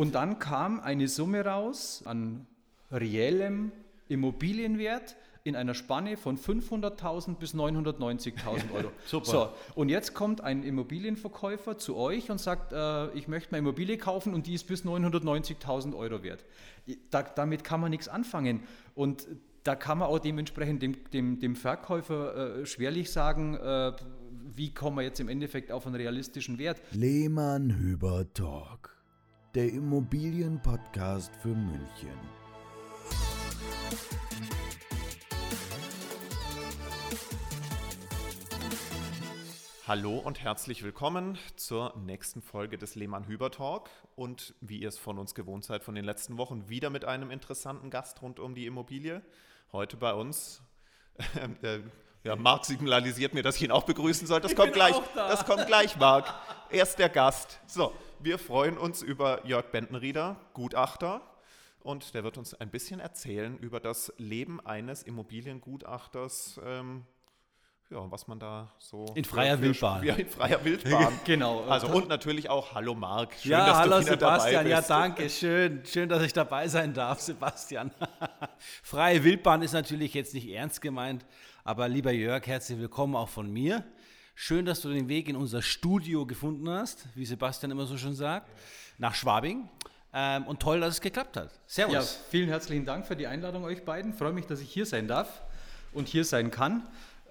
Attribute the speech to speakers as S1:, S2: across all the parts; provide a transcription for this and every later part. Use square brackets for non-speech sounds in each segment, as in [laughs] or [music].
S1: Und dann kam eine Summe raus an reellem Immobilienwert in einer Spanne von 500.000 bis 990.000 Euro. [laughs]
S2: Super.
S1: So, und jetzt kommt ein Immobilienverkäufer zu euch und sagt, äh, ich möchte eine Immobilie kaufen und die ist bis 990.000 Euro wert. Da, damit kann man nichts anfangen. Und da kann man auch dementsprechend dem, dem, dem Verkäufer äh, schwerlich sagen, äh, wie kommen wir jetzt im Endeffekt auf einen realistischen Wert.
S3: Lehmann Hüber Talk, der Immobilienpodcast für München.
S2: Hallo und herzlich willkommen zur nächsten Folge des Lehmann Hüber Talk und wie ihr es von uns gewohnt seid von den letzten Wochen, wieder mit einem interessanten Gast rund um die Immobilie. Heute bei uns, [laughs] äh, ja, Marc signalisiert mir, dass ich ihn auch begrüßen soll. Das kommt gleich,
S1: da.
S2: das kommt gleich, Marc. Er ist der Gast. So, wir freuen uns über Jörg Bentenrieder, Gutachter. Und der wird uns ein bisschen erzählen über das Leben eines Immobiliengutachters, ähm, ja, was man da so.
S4: In freier
S2: für-
S4: Wildbahn.
S2: Ja, [laughs] in freier [laughs] Wildbahn.
S1: Genau.
S2: Also und natürlich auch Hallo Marc. Schön,
S4: ja,
S2: dass
S4: hallo
S2: du wieder
S4: Sebastian,
S2: dabei
S4: ja
S2: bist.
S4: danke, schön, schön, dass ich dabei sein darf, [laughs] Sebastian. Freie Wildbahn ist natürlich jetzt nicht ernst gemeint, aber lieber Jörg, herzlich willkommen auch von mir. Schön, dass du den Weg in unser Studio gefunden hast, wie Sebastian immer so schön sagt, nach Schwabing. Ähm, und toll, dass es geklappt hat. Servus.
S1: Ja, vielen herzlichen Dank für die Einladung euch beiden. Freue mich, dass ich hier sein darf und hier sein kann.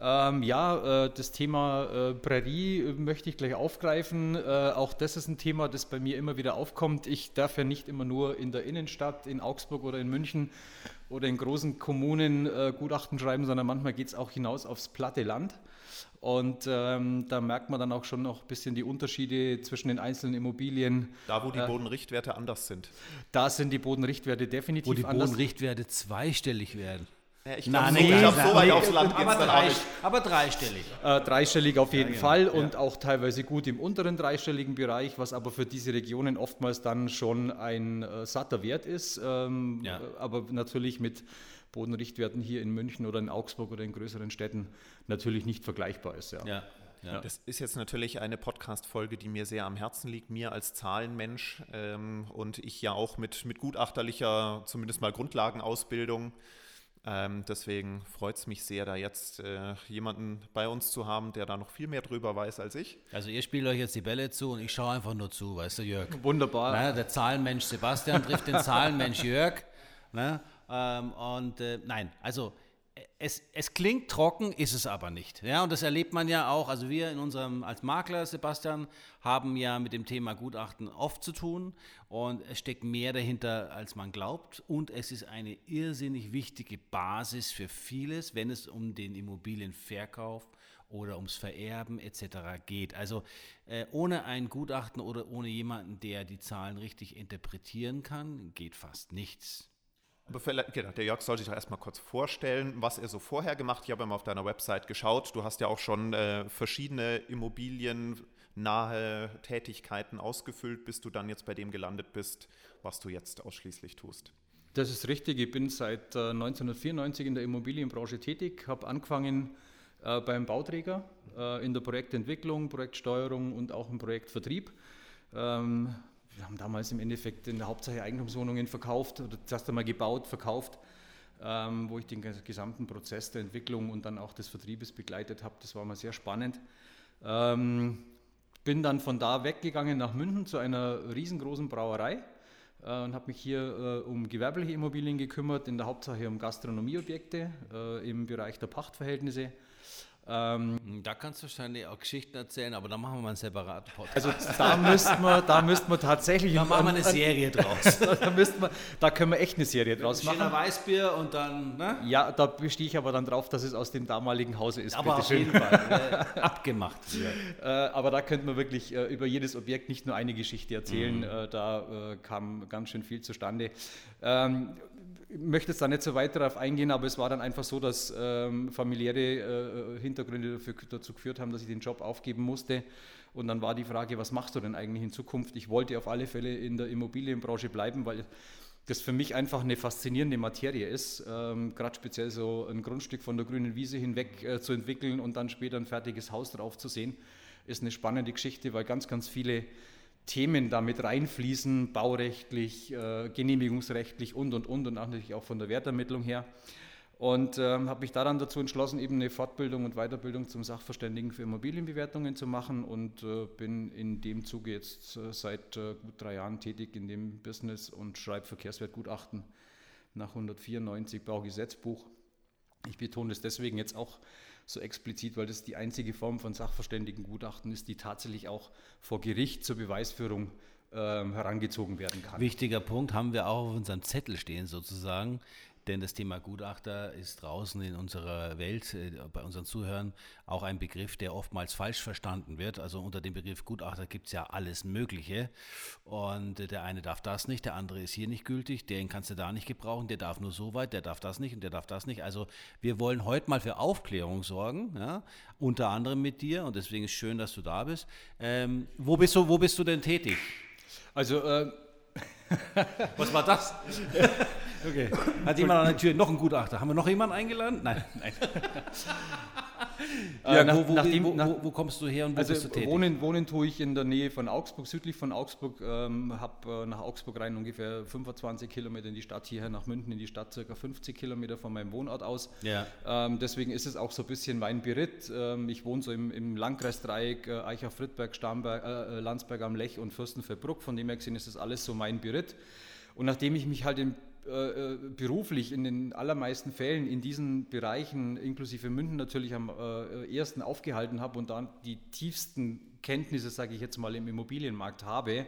S1: Ähm, ja, äh, das Thema äh, Prärie äh, möchte ich gleich aufgreifen. Äh, auch das ist ein Thema, das bei mir immer wieder aufkommt. Ich darf ja nicht immer nur in der Innenstadt, in Augsburg oder in München oder in großen Kommunen äh, Gutachten schreiben, sondern manchmal geht es auch hinaus aufs platte Land. Und ähm, da merkt man dann auch schon noch ein bisschen die Unterschiede zwischen den einzelnen Immobilien.
S2: Da, wo die Bodenrichtwerte anders sind.
S1: Da sind die Bodenrichtwerte definitiv
S4: Wo die
S1: anders.
S4: Bodenrichtwerte zweistellig werden.
S2: Ja, ich glaube, so,
S4: nee,
S2: ich glaub, so weit
S4: nee,
S2: aufs Land geht es dann auch
S4: drei,
S2: nicht.
S4: aber dreistellig.
S1: Äh, dreistellig auf jeden
S4: genau.
S1: Fall und auch teilweise gut im unteren dreistelligen Bereich, was aber für diese Regionen oftmals dann schon ein äh, satter Wert ist. Ähm,
S4: Ja.
S1: Aber natürlich mit Bodenrichtwerten hier in München oder in Augsburg oder in größeren Städten natürlich nicht vergleichbar ist. Ja.
S4: Ja, ja.
S2: Das ist jetzt natürlich eine Podcast-Folge, die mir sehr am Herzen liegt, mir als Zahlenmensch ähm, und ich ja auch mit, mit gutachterlicher, zumindest mal Grundlagenausbildung. Ähm, deswegen freut es mich sehr, da jetzt äh, jemanden bei uns zu haben, der da noch viel mehr drüber weiß als ich.
S4: Also ihr spielt euch jetzt die Bälle zu und ich schaue einfach nur zu, weißt du, Jörg.
S1: Wunderbar.
S4: Na, der Zahlenmensch Sebastian trifft den Zahlenmensch Jörg. Ne? Ähm, und äh, nein, also es, es klingt trocken, ist es aber nicht. Ja, und das erlebt man ja auch. Also wir in unserem als Makler Sebastian haben ja mit dem Thema Gutachten oft zu tun und es steckt mehr dahinter, als man glaubt. Und es ist eine irrsinnig wichtige Basis für vieles, wenn es um den Immobilienverkauf oder ums Vererben etc. geht. Also äh, ohne ein Gutachten oder ohne jemanden, der die Zahlen richtig interpretieren kann, geht fast nichts.
S2: Aber vielleicht, genau, der Jörg soll sich doch erstmal kurz vorstellen, was er so vorher gemacht hat. Ich habe mal auf deiner Website geschaut. Du hast ja auch schon äh, verschiedene immobiliennahe Tätigkeiten ausgefüllt, bis du dann jetzt bei dem gelandet bist, was du jetzt ausschließlich tust.
S1: Das ist richtig. Ich bin seit äh, 1994 in der Immobilienbranche tätig, habe angefangen äh, beim Bauträger äh, in der Projektentwicklung, Projektsteuerung und auch im Projektvertrieb. Ähm, wir haben damals im Endeffekt in der Hauptsache Eigentumswohnungen verkauft oder zuerst einmal gebaut, verkauft, ähm, wo ich den ges- gesamten Prozess der Entwicklung und dann auch des Vertriebes begleitet habe. Das war mal sehr spannend. Ähm, bin dann von da weggegangen nach München zu einer riesengroßen Brauerei äh, und habe mich hier äh, um gewerbliche Immobilien gekümmert, in der Hauptsache um Gastronomieobjekte äh, im Bereich der Pachtverhältnisse. Ähm,
S4: Da kannst du wahrscheinlich auch Geschichten erzählen, aber da machen wir mal einen separaten Podcast.
S1: also da müssten wir, da müssten wir tatsächlich,
S4: da machen wir eine Serie draus. [laughs]
S1: da, müssten wir, da können wir echt eine Serie draus
S4: Schöner
S1: machen.
S4: Weißbier und dann, ne?
S1: Ja, da bestehe ich aber dann drauf, dass es aus dem damaligen Hause ist.
S4: Aber auf jeden Fall [laughs] äh, abgemacht.
S1: Äh, aber da könnte man wirklich äh, über jedes Objekt nicht nur eine Geschichte erzählen. Äh, da äh, kam ganz schön viel zustande. Ähm, möchte jetzt da nicht so weit darauf eingehen, aber es war dann einfach so, dass ähm, familiäre äh, Hintergründe dafür, dazu geführt haben, dass ich den Job aufgeben musste. Und dann war die Frage, was machst du denn eigentlich in Zukunft? Ich wollte auf alle Fälle in der Immobilienbranche bleiben, weil das für mich einfach eine faszinierende Materie ist, ähm, gerade speziell so ein Grundstück von der grünen Wiese hinweg äh, zu entwickeln und dann später ein fertiges Haus drauf zu sehen, ist eine spannende Geschichte, weil ganz, ganz viele Themen damit reinfließen, baurechtlich, äh, genehmigungsrechtlich und, und, und und natürlich auch von der Wertermittlung her. Und äh, habe mich daran dazu entschlossen, eben eine Fortbildung und Weiterbildung zum Sachverständigen für Immobilienbewertungen zu machen und äh, bin in dem Zuge jetzt äh, seit äh, gut drei Jahren tätig in dem Business und schreibe Verkehrswertgutachten nach 194 Baugesetzbuch. Ich betone das deswegen jetzt auch so explizit, weil das die einzige Form von Sachverständigengutachten ist, die tatsächlich auch vor Gericht zur Beweisführung äh, herangezogen werden kann.
S4: Wichtiger Punkt haben wir auch auf unserem Zettel stehen sozusagen. Denn das Thema Gutachter ist draußen in unserer Welt, äh, bei unseren Zuhörern, auch ein Begriff, der oftmals falsch verstanden wird. Also unter dem Begriff Gutachter gibt es ja alles Mögliche. Und äh, der eine darf das nicht, der andere ist hier nicht gültig, den kannst du da nicht gebrauchen, der darf nur so weit, der darf das nicht und der darf das nicht. Also wir wollen heute mal für Aufklärung sorgen, ja, unter anderem mit dir. Und deswegen ist schön, dass du da bist. Ähm, wo, bist du, wo bist du denn tätig?
S1: Also äh, [laughs]
S4: was war das? [laughs] okay. Hat jemand an der Tür noch ein Gutachter? Haben wir noch jemanden eingeladen? Nein. Nein. Ja, nach, wo, wo, nachdem, wo, nach, wo, kommst du her und wo
S1: also
S4: bist du tätig?
S1: Wohnen, wohnen tue ich in der Nähe von Augsburg, südlich von Augsburg. Ähm, habe äh, nach Augsburg rein ungefähr 25 Kilometer in die Stadt, hierher nach München in die Stadt circa 50 Kilometer von meinem Wohnort aus. Ja. Ähm, deswegen ist es auch so ein bisschen mein Beritt. Ähm, ich wohne so im, im Landkreisdreieck äh, Eicher, Friedberg, Starnberg, äh, äh, Landsberg am Lech und Fürstenfeldbruck. Von dem her gesehen ist das alles so mein Beritt. Und nachdem ich mich halt in äh, äh, beruflich in den allermeisten Fällen in diesen Bereichen, inklusive München natürlich am äh, ersten aufgehalten habe und dann die tiefsten Kenntnisse, sage ich jetzt mal, im Immobilienmarkt habe,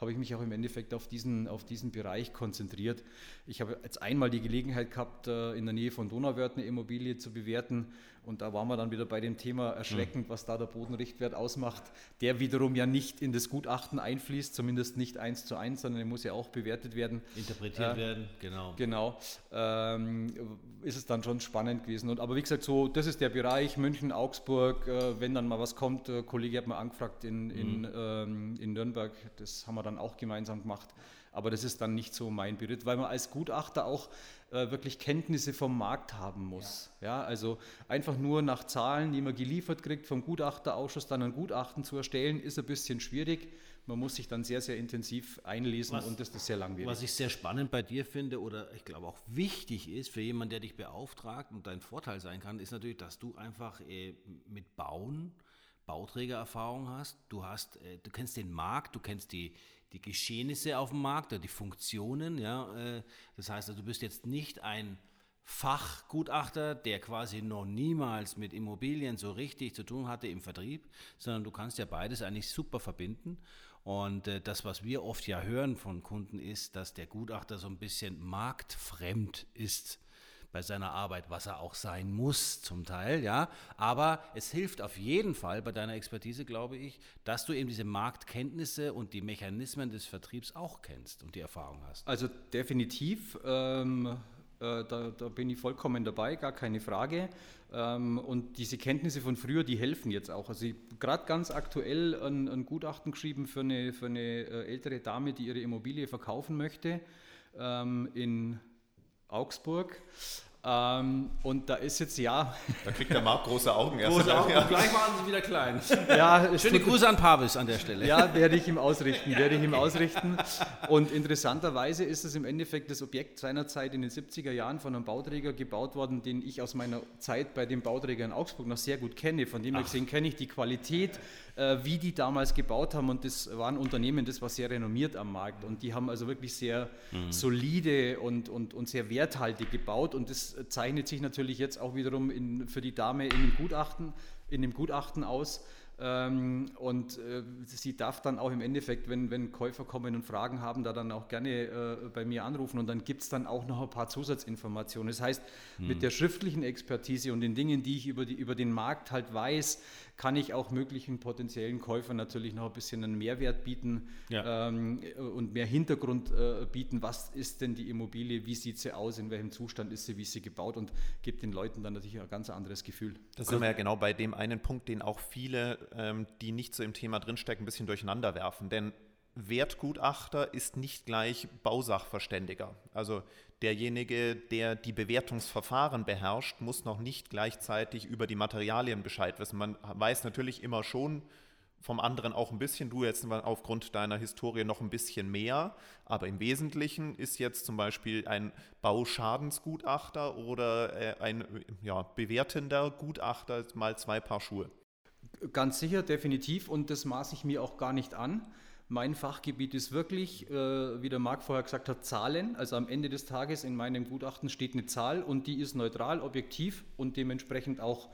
S1: habe ich mich auch im Endeffekt auf diesen, auf diesen Bereich konzentriert. Ich habe jetzt einmal die Gelegenheit gehabt, äh, in der Nähe von Donauwörth eine Immobilie zu bewerten und da waren wir dann wieder bei dem Thema erschreckend, was da der Bodenrichtwert ausmacht, der wiederum ja nicht in das Gutachten einfließt, zumindest nicht eins zu eins, sondern er muss ja auch bewertet werden.
S4: Interpretiert äh, werden, genau.
S1: Genau. Ähm, ist es dann schon spannend gewesen. Und, aber wie gesagt, so, das ist der Bereich München, Augsburg, äh, wenn dann mal was kommt, der Kollege hat mir angefragt in, in, mhm. ähm, in Nürnberg, das haben wir dann auch gemeinsam gemacht. Aber das ist dann nicht so mein Beritt, weil man als Gutachter auch äh, wirklich Kenntnisse vom Markt haben muss. Ja. ja. also einfach nur nach Zahlen, die man geliefert kriegt vom Gutachterausschuss, dann ein Gutachten zu erstellen, ist ein bisschen schwierig. Man muss sich dann sehr, sehr intensiv einlesen was, und das ist sehr langwierig.
S4: Was ich sehr spannend bei dir finde oder ich glaube auch wichtig ist für jemanden, der dich beauftragt und dein Vorteil sein kann, ist natürlich, dass du einfach äh, mit Bauen Bauträgererfahrung hast. Du hast, äh, du kennst den Markt, du kennst die, die Geschehnisse auf dem Markt oder die Funktionen. Ja, äh, das heißt, also, du bist jetzt nicht ein Fachgutachter, der quasi noch niemals mit Immobilien so richtig zu tun hatte im Vertrieb, sondern du kannst ja beides eigentlich super verbinden. Und äh, das, was wir oft ja hören von Kunden, ist, dass der Gutachter so ein bisschen marktfremd ist bei seiner Arbeit, was er auch sein muss zum Teil, ja. Aber es hilft auf jeden Fall bei deiner Expertise, glaube ich, dass du eben diese Marktkenntnisse und die Mechanismen des Vertriebs auch kennst und die Erfahrung hast.
S1: Also definitiv. Ähm äh, da, da, bin ich vollkommen dabei, gar keine Frage. Ähm, und diese Kenntnisse von früher, die helfen jetzt auch. Also gerade ganz aktuell ein, ein, Gutachten geschrieben für eine, für eine äh, ältere Dame, die ihre Immobilie verkaufen möchte ähm, in Augsburg. Ähm, und da ist jetzt ja.
S2: Da kriegt der Marc große Augen
S4: erst. Große Augen, ja. gleich machen sie wieder klein. Ja, [laughs] Schöne Grüße an Pavis an der Stelle.
S1: Ja, werde ich ihm ausrichten, werde ich ihm ausrichten. Und interessanterweise ist es im Endeffekt das Objekt seinerzeit in den 70er Jahren von einem Bauträger gebaut worden, den ich aus meiner Zeit bei dem Bauträger in Augsburg noch sehr gut kenne. Von dem her gesehen kenne ich die Qualität äh, wie die damals gebaut haben. Und das war ein Unternehmen, das war sehr renommiert am Markt. Und die haben also wirklich sehr mhm. solide und, und, und sehr werthaltig gebaut. Und das zeichnet sich natürlich jetzt auch wiederum in, für die Dame in dem Gutachten, in dem Gutachten aus. Ähm, und äh, sie darf dann auch im Endeffekt, wenn, wenn Käufer kommen und Fragen haben, da dann auch gerne äh, bei mir anrufen und dann gibt es dann auch noch ein paar Zusatzinformationen. Das heißt, hm. mit der schriftlichen Expertise und den Dingen, die ich über, die, über den Markt halt weiß, kann ich auch möglichen potenziellen Käufern natürlich noch ein bisschen einen Mehrwert bieten ja. ähm, und mehr Hintergrund äh, bieten. Was ist denn die Immobilie? Wie sieht sie aus? In welchem Zustand ist sie? Wie ist sie gebaut? Und gibt den Leuten dann natürlich ein ganz anderes Gefühl.
S2: Da sind wir ja genau bei dem einen Punkt, den auch viele, ähm, die nicht so im Thema drinstecken, ein bisschen durcheinander werfen. Denn Wertgutachter ist nicht gleich Bausachverständiger. Also derjenige, der die Bewertungsverfahren beherrscht, muss noch nicht gleichzeitig über die Materialien Bescheid wissen. Man weiß natürlich immer schon, vom anderen auch ein bisschen, du jetzt aufgrund deiner Historie noch ein bisschen mehr, aber im Wesentlichen ist jetzt zum Beispiel ein Bauschadensgutachter oder äh, ein ja, bewertender Gutachter mal zwei Paar Schuhe.
S1: Ganz sicher, definitiv und das maße ich mir auch gar nicht an. Mein Fachgebiet ist wirklich, äh, wie der Marc vorher gesagt hat, Zahlen. Also am Ende des Tages in meinem Gutachten steht eine Zahl und die ist neutral, objektiv und dementsprechend auch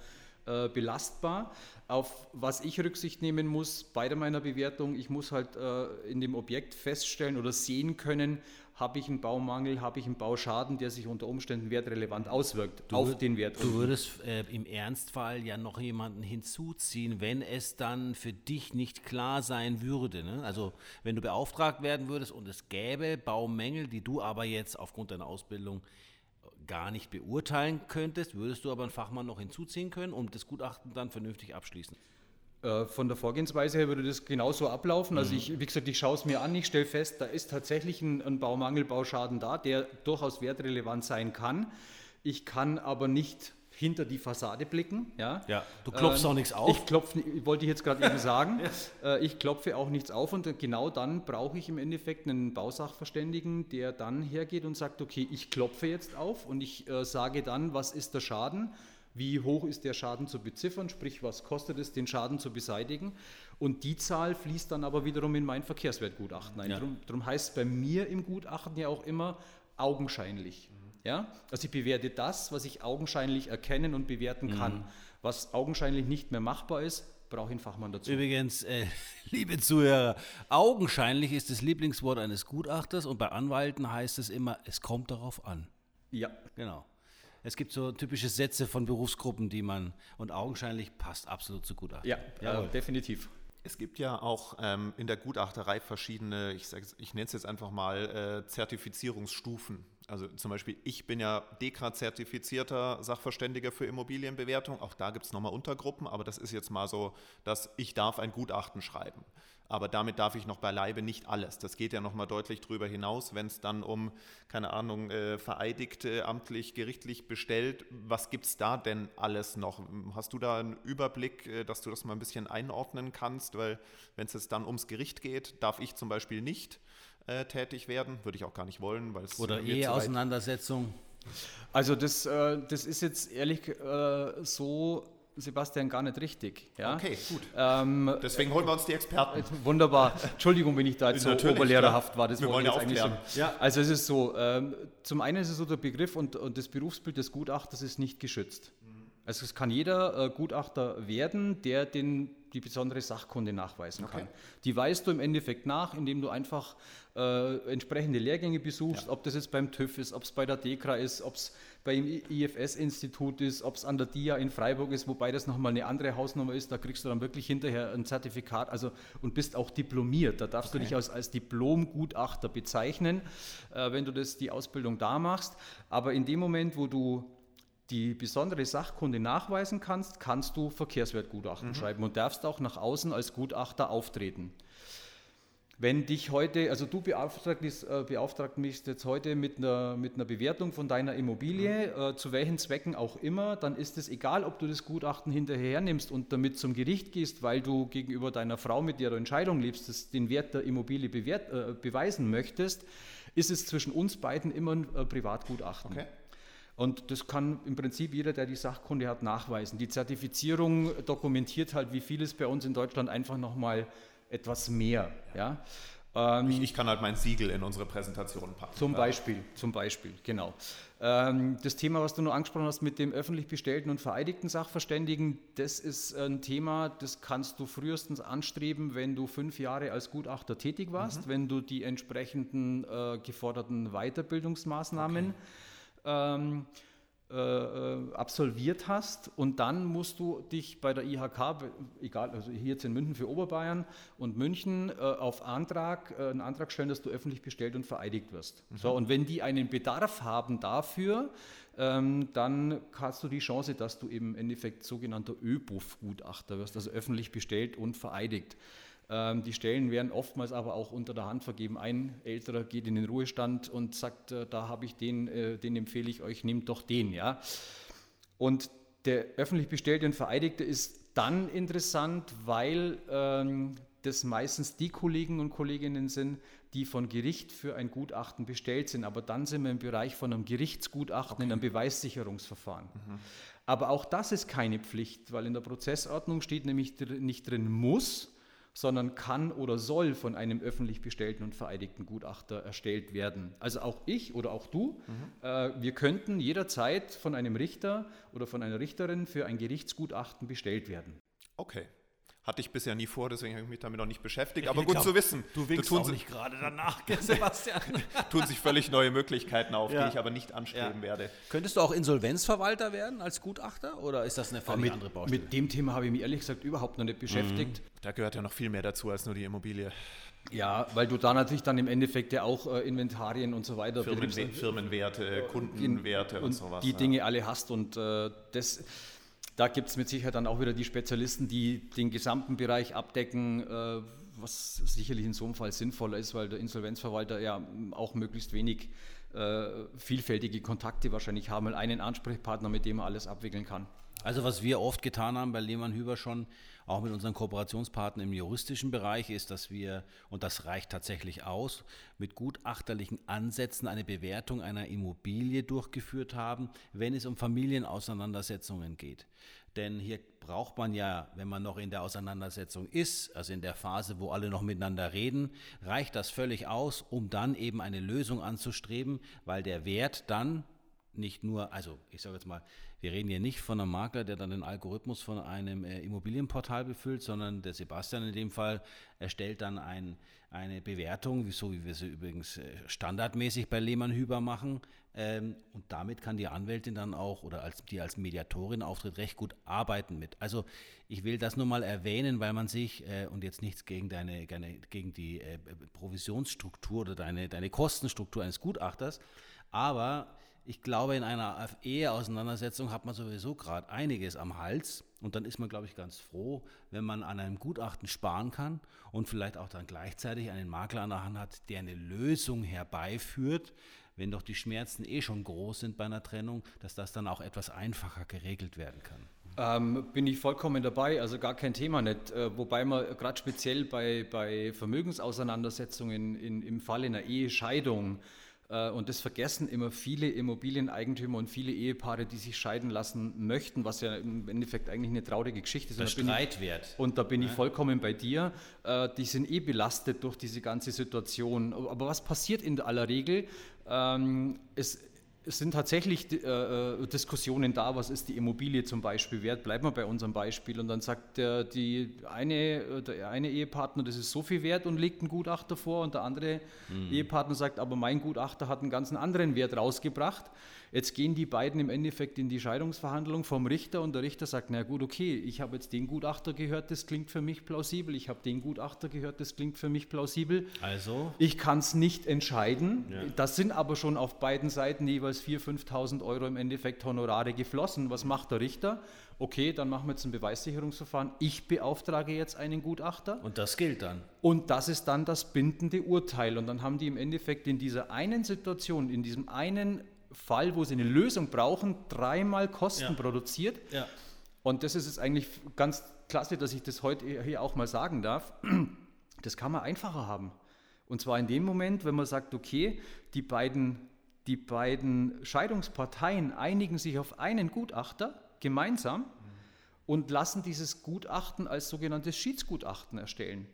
S1: äh, belastbar. Auf was ich Rücksicht nehmen muss bei meiner Bewertung, ich muss halt äh, in dem Objekt feststellen oder sehen können, habe ich einen Baumangel, habe ich einen Bauschaden, der sich unter Umständen wertrelevant auswirkt
S4: du,
S1: auf den Wert.
S4: Du würdest äh, im Ernstfall ja noch jemanden hinzuziehen, wenn es dann für dich nicht klar sein würde. Ne? Also wenn du beauftragt werden würdest und es gäbe Baumängel, die du aber jetzt aufgrund deiner Ausbildung gar nicht beurteilen könntest, würdest du aber einen Fachmann noch hinzuziehen können und das Gutachten dann vernünftig abschließen?
S1: Äh, von der Vorgehensweise her würde das genauso ablaufen. Also mhm. ich, wie gesagt, ich schaue es mir an, ich stelle fest, da ist tatsächlich ein, ein Baumangel, Bauschaden da, der durchaus wertrelevant sein kann. Ich kann aber nicht hinter die Fassade blicken. Ja,
S4: ja du klopfst ähm, auch nichts auf.
S1: Ich klopfe, wollte ich jetzt gerade eben [laughs] sagen. yes. äh, ich klopfe auch nichts auf und genau dann brauche ich im Endeffekt einen Bausachverständigen, der dann hergeht und sagt, okay, ich klopfe jetzt auf und ich äh, sage dann, was ist der Schaden, wie hoch ist der Schaden zu beziffern, sprich, was kostet es, den Schaden zu beseitigen. Und die Zahl fließt dann aber wiederum in mein Verkehrswertgutachten ein. Ja. Darum, heißt es bei mir im Gutachten ja auch immer augenscheinlich. Ja? Also ich bewerte das, was ich augenscheinlich erkennen und bewerten mhm. kann. Was augenscheinlich nicht mehr machbar ist, brauche ich einen Fachmann dazu.
S4: Übrigens, äh, [laughs] liebe Zuhörer, augenscheinlich ist das Lieblingswort eines Gutachters und bei Anwalten heißt es immer, es kommt darauf an.
S1: Ja.
S4: Genau. Es gibt so typische Sätze von Berufsgruppen, die man, und augenscheinlich passt absolut zu Gutachten.
S1: Ja, äh, definitiv.
S2: Es gibt ja auch ähm, in der Gutachterei verschiedene, ich, ich nenne es jetzt einfach mal, äh, Zertifizierungsstufen. Also zum Beispiel, ich bin ja DEKRA-zertifizierter Sachverständiger für Immobilienbewertung. Auch da gibt es nochmal Untergruppen, aber das ist jetzt mal so, dass ich darf ein Gutachten schreiben. Aber damit darf ich noch beileibe nicht alles. Das geht ja nochmal deutlich darüber hinaus, wenn es dann um, keine Ahnung, äh, vereidigte, amtlich, gerichtlich bestellt. Was gibt es da denn alles noch? Hast du da einen Überblick, äh, dass du das mal ein bisschen einordnen kannst? Weil wenn es jetzt dann ums Gericht geht, darf ich zum Beispiel nicht äh, tätig werden. Würde ich auch gar nicht wollen, weil es.
S4: Oder Eheauseinandersetzung.
S1: Also das, äh, das ist jetzt ehrlich äh, so, Sebastian, gar nicht richtig. Ja?
S2: Okay, gut. Ähm, Deswegen holen wir uns die Experten. Äh,
S1: wunderbar. Entschuldigung, wenn ich da jetzt so oberlehrerhaft war.
S2: Das wir wollen ja aufklären.
S1: So. Ja. Also es ist so, ähm, zum einen ist es so, der Begriff und, und das Berufsbild des Gutachters ist nicht geschützt. Also es kann jeder äh, Gutachter werden, der den, die besondere Sachkunde nachweisen okay. kann. Die weist du im Endeffekt nach, indem du einfach äh, entsprechende Lehrgänge besuchst, ja. ob das jetzt beim TÜV ist, ob es bei der DEKRA ist, ob es beim IFS-Institut ist, ob es an der DIA in Freiburg ist, wobei das nochmal eine andere Hausnummer ist, da kriegst du dann wirklich hinterher ein Zertifikat also, und bist auch diplomiert. Da darfst okay. du dich als, als Diplom-Gutachter bezeichnen, äh, wenn du das, die Ausbildung da machst. Aber in dem Moment, wo du die besondere Sachkunde nachweisen kannst, kannst du Verkehrswertgutachten mhm. schreiben und darfst auch nach außen als Gutachter auftreten. Wenn dich heute, also du beauftragst, äh, beauftragt mich jetzt heute mit einer, mit einer Bewertung von deiner Immobilie, mhm. äh, zu welchen Zwecken auch immer, dann ist es egal, ob du das Gutachten hinterher nimmst und damit zum Gericht gehst, weil du gegenüber deiner Frau, mit der du Entscheidung lebst, den Wert der Immobilie bewert, äh, beweisen möchtest, ist es zwischen uns beiden immer ein äh, Privatgutachten. Okay. Und das kann im Prinzip jeder, der die Sachkunde hat, nachweisen. Die Zertifizierung dokumentiert halt, wie vieles bei uns in Deutschland einfach nochmal etwas mehr. Ja.
S2: Ähm, ich, ich, kann halt mein Siegel in unsere Präsentation packen.
S1: Zum Beispiel, zum Beispiel, genau. Ähm, das Thema, was du nur angesprochen hast mit dem öffentlich bestellten und vereidigten Sachverständigen, das ist ein Thema, das kannst du frühestens anstreben, wenn du fünf Jahre als Gutachter tätig warst, mhm. wenn du die entsprechenden äh, geforderten Weiterbildungsmaßnahmen okay ähm, äh, äh, absolviert hast und dann musst du dich bei der IHK, egal, also hier jetzt in München für Oberbayern und München äh, auf Antrag, äh, einen Antrag stellen, dass du öffentlich bestellt und vereidigt wirst. Mhm. So, und wenn die einen Bedarf haben dafür, ähm, dann hast du die Chance, dass du im Endeffekt sogenannter ÖBUF-Gutachter wirst, also öffentlich bestellt und vereidigt. Ähm, die Stellen werden oftmals aber auch unter der Hand vergeben. Ein Älterer geht in den Ruhestand und sagt, äh, da habe ich den, äh, den empfehle ich euch, nehmt doch den. Ja? Und der öffentlich bestellte und Vereidigte ist dann interessant, weil ähm, das meistens die Kollegen und Kolleginnen sind, die von Gericht für ein Gutachten bestellt sind. Aber dann sind wir im Bereich von einem Gerichtsgutachten okay. in einem Beweissicherungsverfahren. Mhm. Aber auch das ist keine Pflicht, weil in der Prozessordnung steht nämlich nicht drin muss, sondern kann oder soll von einem öffentlich bestellten und vereidigten Gutachter erstellt werden. Also auch ich oder auch du, mhm. äh, wir könnten jederzeit von einem Richter oder von einer Richterin für ein Gerichtsgutachten bestellt werden.
S2: Okay. Hatte ich bisher nie vor, deswegen habe ich mich damit noch nicht beschäftigt. Aber gut glaub, zu wissen.
S4: Du winkst tun auch nicht gerade danach, Sebastian. [laughs]
S2: tun sich völlig neue Möglichkeiten auf, ja. die ich aber nicht anstreben ja. werde.
S4: Könntest du auch Insolvenzverwalter werden als Gutachter oder ist das eine völlig
S1: mit,
S4: andere Baustelle?
S1: Mit dem Thema habe ich mich ehrlich gesagt überhaupt noch nicht beschäftigt. Mhm.
S2: Da gehört ja noch viel mehr dazu als nur die Immobilie.
S1: Ja, weil du da natürlich dann im Endeffekt ja auch äh, Inventarien und so weiter
S2: Firmenwe Firmenwerte, Kundenwerte und, und sowas.
S1: Die ja. Dinge alle hast und äh, das da gibt es mit Sicherheit dann auch wieder die Spezialisten, die den gesamten Bereich abdecken, äh, was sicherlich in so einem Fall sinnvoller ist, weil der Insolvenzverwalter ja auch möglichst wenig äh, vielfältige Kontakte wahrscheinlich haben, will einen Ansprechpartner, mit dem er alles abwickeln kann.
S4: Also was wir oft getan haben bei Lehmann Hüber schon, auch mit unseren Kooperationspartnern im juristischen Bereich, ist, dass wir, und das reicht tatsächlich aus, mit gutachterlichen Ansätzen eine Bewertung einer Immobilie durchgeführt haben, wenn es um Familienauseinandersetzungen geht. Denn hier braucht man ja, wenn man noch in der Auseinandersetzung ist, also in der Phase, wo alle noch miteinander reden, reicht das völlig aus, um dann eben eine Lösung anzustreben, weil der Wert dann nicht nur, also ich sage jetzt mal, wir reden hier nicht von einem Makler, der dann den Algorithmus von einem äh, Immobilienportal befüllt, sondern der Sebastian in dem Fall erstellt dann ein, eine Bewertung, so wie wir sie übrigens äh, standardmäßig bei Lehmann Hüber machen. Ähm, und damit kann die Anwältin dann auch oder als, die als Mediatorin auftritt, recht gut arbeiten mit. Also ich will das nur mal erwähnen, weil man sich, äh, und jetzt nichts gegen deine, gegen die äh, Provisionsstruktur oder deine, deine Kostenstruktur eines Gutachters, aber ich glaube, in einer Eheauseinandersetzung hat man sowieso gerade einiges am Hals. Und dann ist man, glaube ich, ganz froh, wenn man an einem Gutachten sparen kann und vielleicht auch dann gleichzeitig einen Makler an der Hand hat, der eine Lösung herbeiführt, wenn doch die Schmerzen eh schon groß sind bei einer Trennung, dass das dann auch etwas einfacher geregelt werden kann.
S1: Ähm, bin ich vollkommen dabei, also gar kein Thema nicht. Äh, wobei man gerade speziell bei, bei Vermögensauseinandersetzungen in, im Fall einer Ehescheidung äh, und das vergessen immer viele Immobilieneigentümer und viele Ehepaare, die sich scheiden lassen möchten, was ja im Endeffekt eigentlich eine traurige Geschichte ist.
S4: Der Streitwert.
S1: Und da bin ich vollkommen bei dir. Äh, die sind eh belastet durch diese ganze Situation. Aber was passiert in aller Regel? Ähm, es, es sind tatsächlich äh, äh, Diskussionen da, was ist die Immobilie zum Beispiel wert? Bleiben wir bei unserem Beispiel. Und dann sagt der, die eine, äh, der eine Ehepartner, das ist so viel wert und legt einen Gutachter vor und der andere mhm. Ehepartner sagt, aber mein Gutachter hat einen ganz anderen Wert rausgebracht. Jetzt gehen die beiden im Endeffekt in die Scheidungsverhandlung vom Richter und der Richter sagt, na gut, okay, ich habe jetzt den Gutachter gehört, das klingt für mich plausibel, ich habe den Gutachter gehört, das klingt für mich plausibel.
S4: Also?
S1: Ich kann es nicht entscheiden. Ja. Das sind aber schon auf beiden Seiten jeweils 4.000, 5.000 Euro im Endeffekt Honorare geflossen. Was macht der Richter? okay, dann machen wir jetzt ein Beweissicherungsverfahren. Ich beauftrage jetzt einen Gutachter.
S4: Und das gilt dann.
S1: Und das ist dann das bindende Urteil. Und dann haben die im Endeffekt in dieser einen Situation, in diesem einen Fall, wo sie eine Lösung brauchen, dreimal Kosten ja. produziert. Ja. Und das ist es eigentlich ganz klasse, dass ich das heute hier auch mal sagen darf. [clears throat] Das kann man einfacher haben. Und zwar in dem Moment, wenn man sagt, okay, die beiden, die beiden Scheidungsparteien einigen sich auf einen Gutachter gemeinsam und lassen dieses Gutachten als sogenanntes Schiedsgutachten erstellen.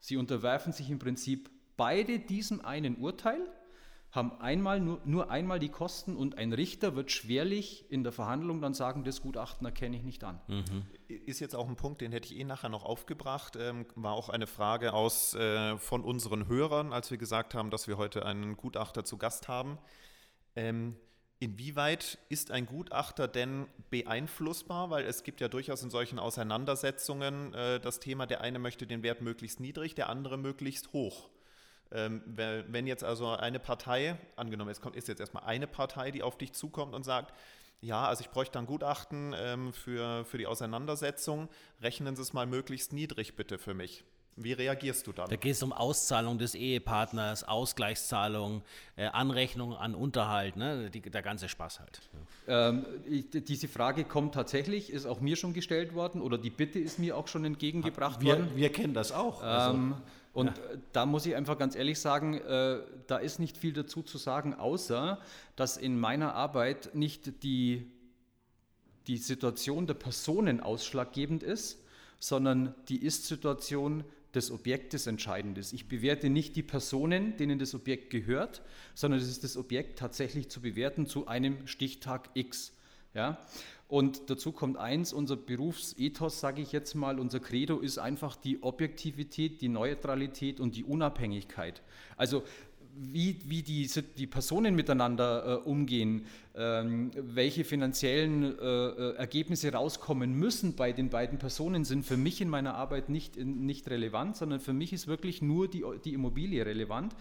S1: Sie unterwerfen sich im Prinzip beide diesem einen Urteil haben einmal nur, nur einmal die Kosten und ein Richter wird schwerlich in der Verhandlung dann sagen, das Gutachten erkenne ich nicht an. Mhm.
S2: Ist jetzt auch ein Punkt, den hätte ich eh nachher noch aufgebracht. Ähm, war auch eine Frage aus, äh, von unseren Hörern, als wir gesagt haben, dass wir heute einen Gutachter zu Gast haben. Ähm, Inwieweit ist ein Gutachter denn beeinflussbar? Weil es gibt ja durchaus in solchen Auseinandersetzungen äh, das Thema, der eine möchte den Wert möglichst niedrig, der andere möglichst hoch. Ähm, wenn jetzt also eine Partei, angenommen, es kommt, ist jetzt erstmal eine Partei, die auf dich zukommt und sagt, ja, also ich bräuchte ein Gutachten ähm, für, für die Auseinandersetzung, rechnen Sie es mal möglichst niedrig bitte für mich. Wie reagierst du dann?
S4: Da geht es um Auszahlung des Ehepartners, Ausgleichszahlung, äh, Anrechnung an Unterhalt, ne? Die, der ganze Spaß halt.
S1: Ähm, ich, diese Frage kommt tatsächlich, ist auch mir schon gestellt worden oder die Bitte ist mir auch schon entgegengebracht worden.
S4: Wir, wir kennen das auch. Also,
S1: Ähm, und äh, da muss ich einfach ganz ehrlich sagen, äh, da ist nicht viel dazu zu sagen, außer dass in meiner Arbeit nicht die, die Situation der Personen ausschlaggebend ist, sondern die Ist-Situation des Objektes entscheidend ist. Ich bewerte nicht die Personen, denen das Objekt gehört, sondern es ist das Objekt tatsächlich zu bewerten zu einem Stichtag X. Ja? Und dazu kommt eins, unser Berufsethos, sage ich jetzt mal, unser Credo ist einfach die Objektivität, die Neutralität und die Unabhängigkeit. Also wie, wie die, die Personen miteinander äh, umgehen, ähm, welche finanziellen äh, äh, Ergebnisse rauskommen müssen bei den beiden Personen, sind für mich in meiner Arbeit nicht, in, nicht relevant, sondern für mich ist wirklich nur die, die Immobilie relevant.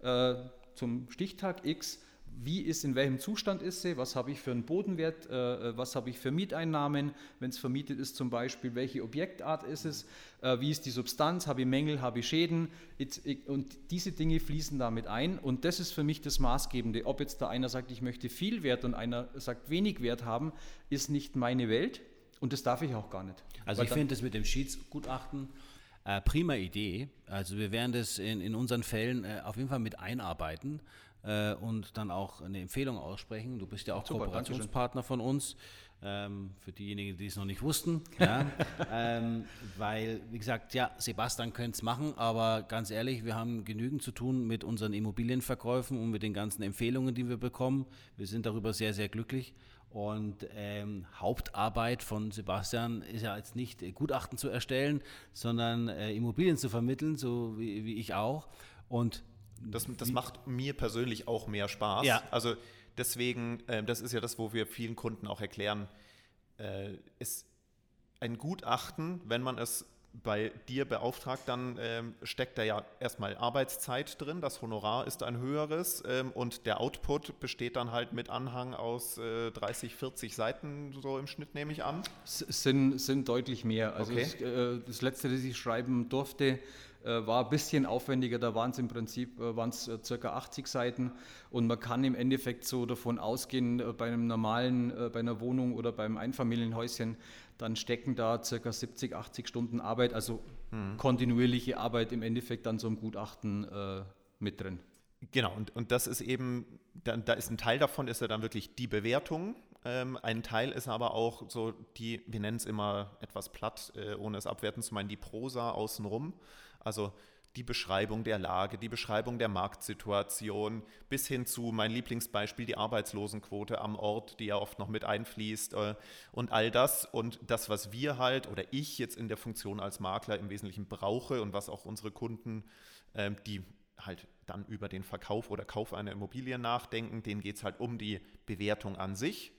S1: Äh, zum Stichtag X wie ist, in welchem Zustand ist sie, was habe ich für einen Bodenwert, äh, was habe ich für Mieteinnahmen, wenn es vermietet ist zum Beispiel, welche Objektart ist es, äh, wie ist die Substanz, habe ich Mängel, habe ich Schäden It, it, und diese Dinge fließen damit ein und das ist für mich das Maßgebende. Ob jetzt da einer sagt, ich möchte viel Wert und einer sagt wenig Wert haben, ist nicht meine Welt und das darf ich auch gar nicht.
S4: Also ich finde das mit dem Schiedsgutachten äh, prima Idee. Also wir werden das in, in unseren Fällen äh, auf jeden Fall mit einarbeiten äh, und dann auch eine Empfehlung aussprechen. Du bist ja auch
S1: Super,
S4: Kooperationspartner von uns. Ähm, für diejenigen, die es noch nicht wussten. [laughs] Ja, ähm, weil, wie gesagt, ja, Sebastian könnte es machen, aber ganz ehrlich, wir haben genügend zu tun mit unseren Immobilienverkäufen und mit den ganzen Empfehlungen, die wir bekommen. Wir sind darüber sehr, sehr glücklich. Und ähm, Hauptarbeit von Sebastian ist ja jetzt nicht äh, Gutachten zu erstellen, sondern äh, Immobilien zu vermitteln, so wie, wie ich auch. Und
S2: Das, das macht mir persönlich auch mehr Spaß.
S4: Ja.
S2: Also deswegen, äh, das ist ja das, wo wir vielen Kunden auch erklären, äh, ist ein Gutachten, wenn man es bei dir beauftragt, dann ähm, steckt da ja erstmal Arbeitszeit drin, das Honorar ist ein höheres ähm, und der Output besteht dann halt mit Anhang aus äh, 30, 40 Seiten, so im Schnitt nehme ich an.
S1: Es sind, sind deutlich mehr. Also
S2: Okay.
S1: es, äh, das letzte, das ich schreiben durfte, war ein bisschen aufwendiger. Da waren es im Prinzip äh, waren's, äh, circa 80 Seiten und man kann im Endeffekt so davon ausgehen, äh, bei einem normalen, äh, bei einer Wohnung oder beim Einfamilienhäuschen, dann stecken da circa 70, 80 Stunden Arbeit, also kontinuierliche Arbeit im Endeffekt dann so im Gutachten äh, mit drin.
S2: Genau, und, und das ist eben, da, da ist ein Teil davon, ist ja dann wirklich die Bewertung. Ähm, ein Teil ist aber auch so die, wir nennen es immer etwas platt, äh, ohne es abwerten zu meinen, die Prosa außenrum. Also die Beschreibung der Lage, die Beschreibung der Marktsituation, bis hin zu mein Lieblingsbeispiel, die Arbeitslosenquote am Ort, die ja oft noch mit einfließt äh, und all das. Und das, was wir halt oder ich jetzt in der Funktion als Makler im Wesentlichen brauche und was auch unsere Kunden, ähm, die halt dann über den Verkauf oder Kauf einer Immobilie nachdenken, denen geht es halt um die Bewertung an sich.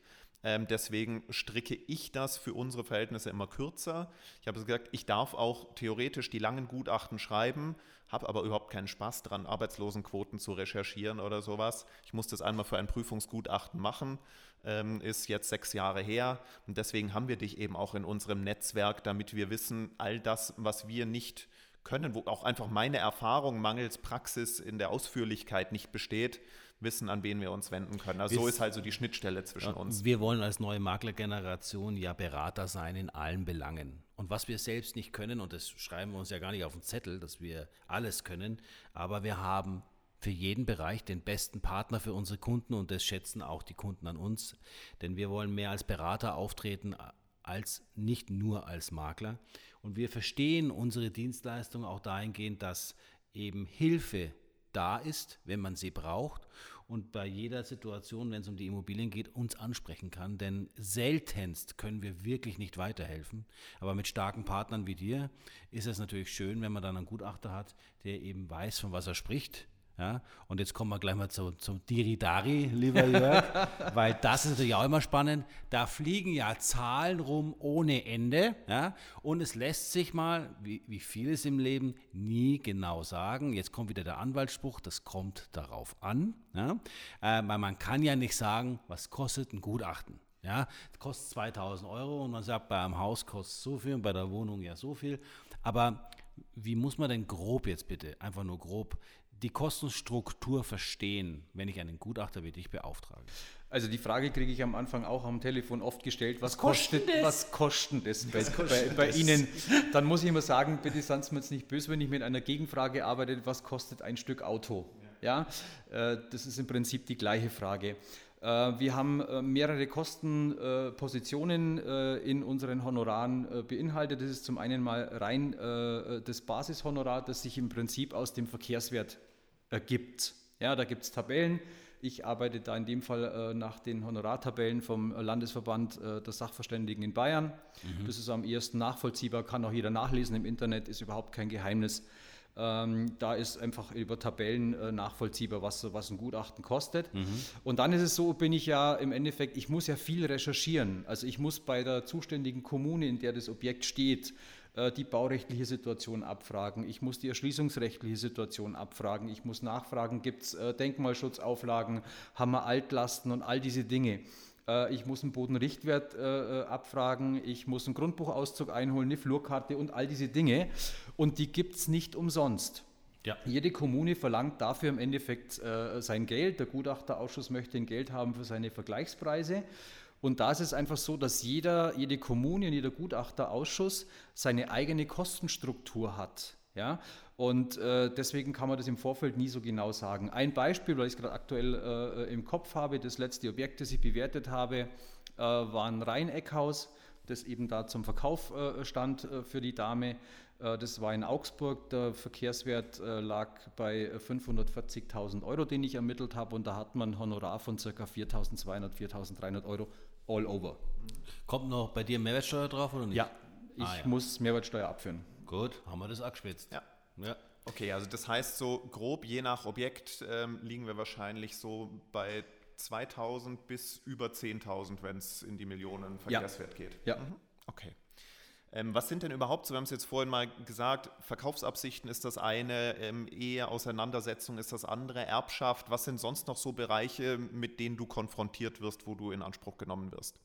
S2: Ähm, deswegen stricke ich das für unsere Verhältnisse immer kürzer. Ich habe gesagt, ich darf auch theoretisch die langen Gutachten schreiben, habe aber überhaupt keinen Spaß dran, Arbeitslosenquoten zu recherchieren oder sowas. Ich musste es einmal für ein Prüfungsgutachten machen, ähm, ist jetzt sechs Jahre her. Und deswegen haben wir dich eben auch in unserem Netzwerk, damit wir wissen, all das, was wir nicht können, wo auch einfach meine Erfahrung mangels Praxis in der Ausführlichkeit nicht besteht, wissen, an wen wir uns wenden können. Also so
S4: Wir-
S2: ist halt so die Schnittstelle zwischen uns.
S4: Wir wollen als neue Maklergeneration ja Berater sein in allen Belangen. Und was wir selbst nicht können, und das schreiben wir uns ja gar nicht auf den Zettel, dass wir alles können, aber wir haben für jeden Bereich den besten Partner für unsere Kunden und das schätzen auch die Kunden an uns. Denn wir wollen mehr als Berater auftreten als nicht nur als Makler. Und wir verstehen unsere Dienstleistung auch dahingehend, dass eben Hilfe da ist, wenn man sie braucht und bei jeder Situation, wenn es um die Immobilien geht, uns ansprechen kann. Denn seltenst können wir wirklich nicht weiterhelfen. Aber mit starken Partnern wie dir ist es natürlich schön, wenn man dann einen Gutachter hat, der eben weiß, von was er spricht. Ja, und jetzt kommen wir gleich mal zu, zum Diridari, lieber Jörg, [laughs] weil das ist natürlich auch immer spannend. Da fliegen ja Zahlen rum ohne Ende. Ja, und es lässt sich mal, wie, wie vieles im Leben, nie genau sagen. Jetzt kommt wieder der Anwaltsspruch, das kommt darauf an. Ja, äh, weil man kann ja nicht sagen, was kostet ein Gutachten. Ja, es kostet 2000 Euro und man sagt, bei einem Haus kostet es so viel und bei der Wohnung ja so viel. Aber wie muss man denn grob jetzt bitte, einfach nur grob, die Kostenstruktur verstehen, wenn ich einen Gutachter wie dich beauftrage?
S1: Also die Frage kriege ich am Anfang auch am Telefon oft gestellt, was, was kostet, das? was kostet das bei, bei, bei Ihnen? Dann muss ich immer sagen, bitte seien Sie mir jetzt nicht böse, wenn ich mit einer Gegenfrage arbeite, was kostet ein Stück Auto? Ja, äh, das ist im Prinzip die gleiche Frage. Äh, wir haben äh, mehrere Kostenpositionen in unseren Honoraren beinhaltet. Das ist zum einen mal rein das Basishonorar, das sich im Prinzip aus dem Verkehrswert ergibt. Ja, da gibt es Tabellen. Ich arbeite da in dem Fall äh, nach den Honorartabellen vom Landesverband äh, der Sachverständigen in Bayern. Mhm. Das ist am ehesten nachvollziehbar, kann auch jeder nachlesen im Internet, ist überhaupt kein Geheimnis. Ähm, da ist einfach über Tabellen äh, nachvollziehbar, was, was ein Gutachten kostet. Mhm. Und dann ist es so, bin ich ja im Endeffekt, ich muss ja viel recherchieren. Also ich muss bei der zuständigen Kommune, in der das Objekt steht, äh, die baurechtliche Situation abfragen, ich muss die erschließungsrechtliche Situation abfragen, ich muss nachfragen, gibt es äh, Denkmalschutzauflagen, haben wir Altlasten und all diese Dinge. Äh, ich muss einen Bodenrichtwert abfragen, ich muss einen Grundbuchauszug einholen, eine Flurkarte und all diese Dinge. Und die gibt es nicht umsonst. Ja. Jede Kommune verlangt dafür im Endeffekt äh, sein Geld. Der Gutachterausschuss möchte ein Geld haben für seine Vergleichspreise. Und da ist es einfach so, dass jeder, jede Kommune und jeder Gutachterausschuss seine eigene Kostenstruktur hat. Ja? Und äh, deswegen kann man das im Vorfeld nie so genau sagen. Ein Beispiel, weil ich es gerade aktuell äh, im Kopf habe, das letzte Objekt, das ich bewertet habe, äh, war ein Rheineckhaus, das eben da zum Verkauf äh, stand äh, für die Dame. Äh, das war in Augsburg. Der Verkehrswert lag bei 540.000 Euro, den ich ermittelt habe. Und da hat man ein Honorar von ca. 4.200, 4.300 Euro all over.
S4: Kommt noch bei dir Mehrwertsteuer drauf oder nicht?
S1: Ja, ich ah, ja. muss Mehrwertsteuer abführen.
S4: Gut, haben wir das abgespitzt.
S2: Ja. ja. Okay, also das heißt so grob, je nach Objekt ähm, liegen wir wahrscheinlich so bei 2000 bis über 10.000, wenn es in die Millionen Verkehrswert
S1: ja.
S2: geht.
S1: Ja. Mhm.
S2: Okay. Ähm, was sind denn überhaupt, so wir haben es jetzt vorhin mal gesagt, Verkaufsabsichten ist das eine, ähm, Ehe, Auseinandersetzung ist das andere, Erbschaft. Was sind sonst noch so Bereiche, mit denen du konfrontiert wirst, wo du in Anspruch genommen wirst?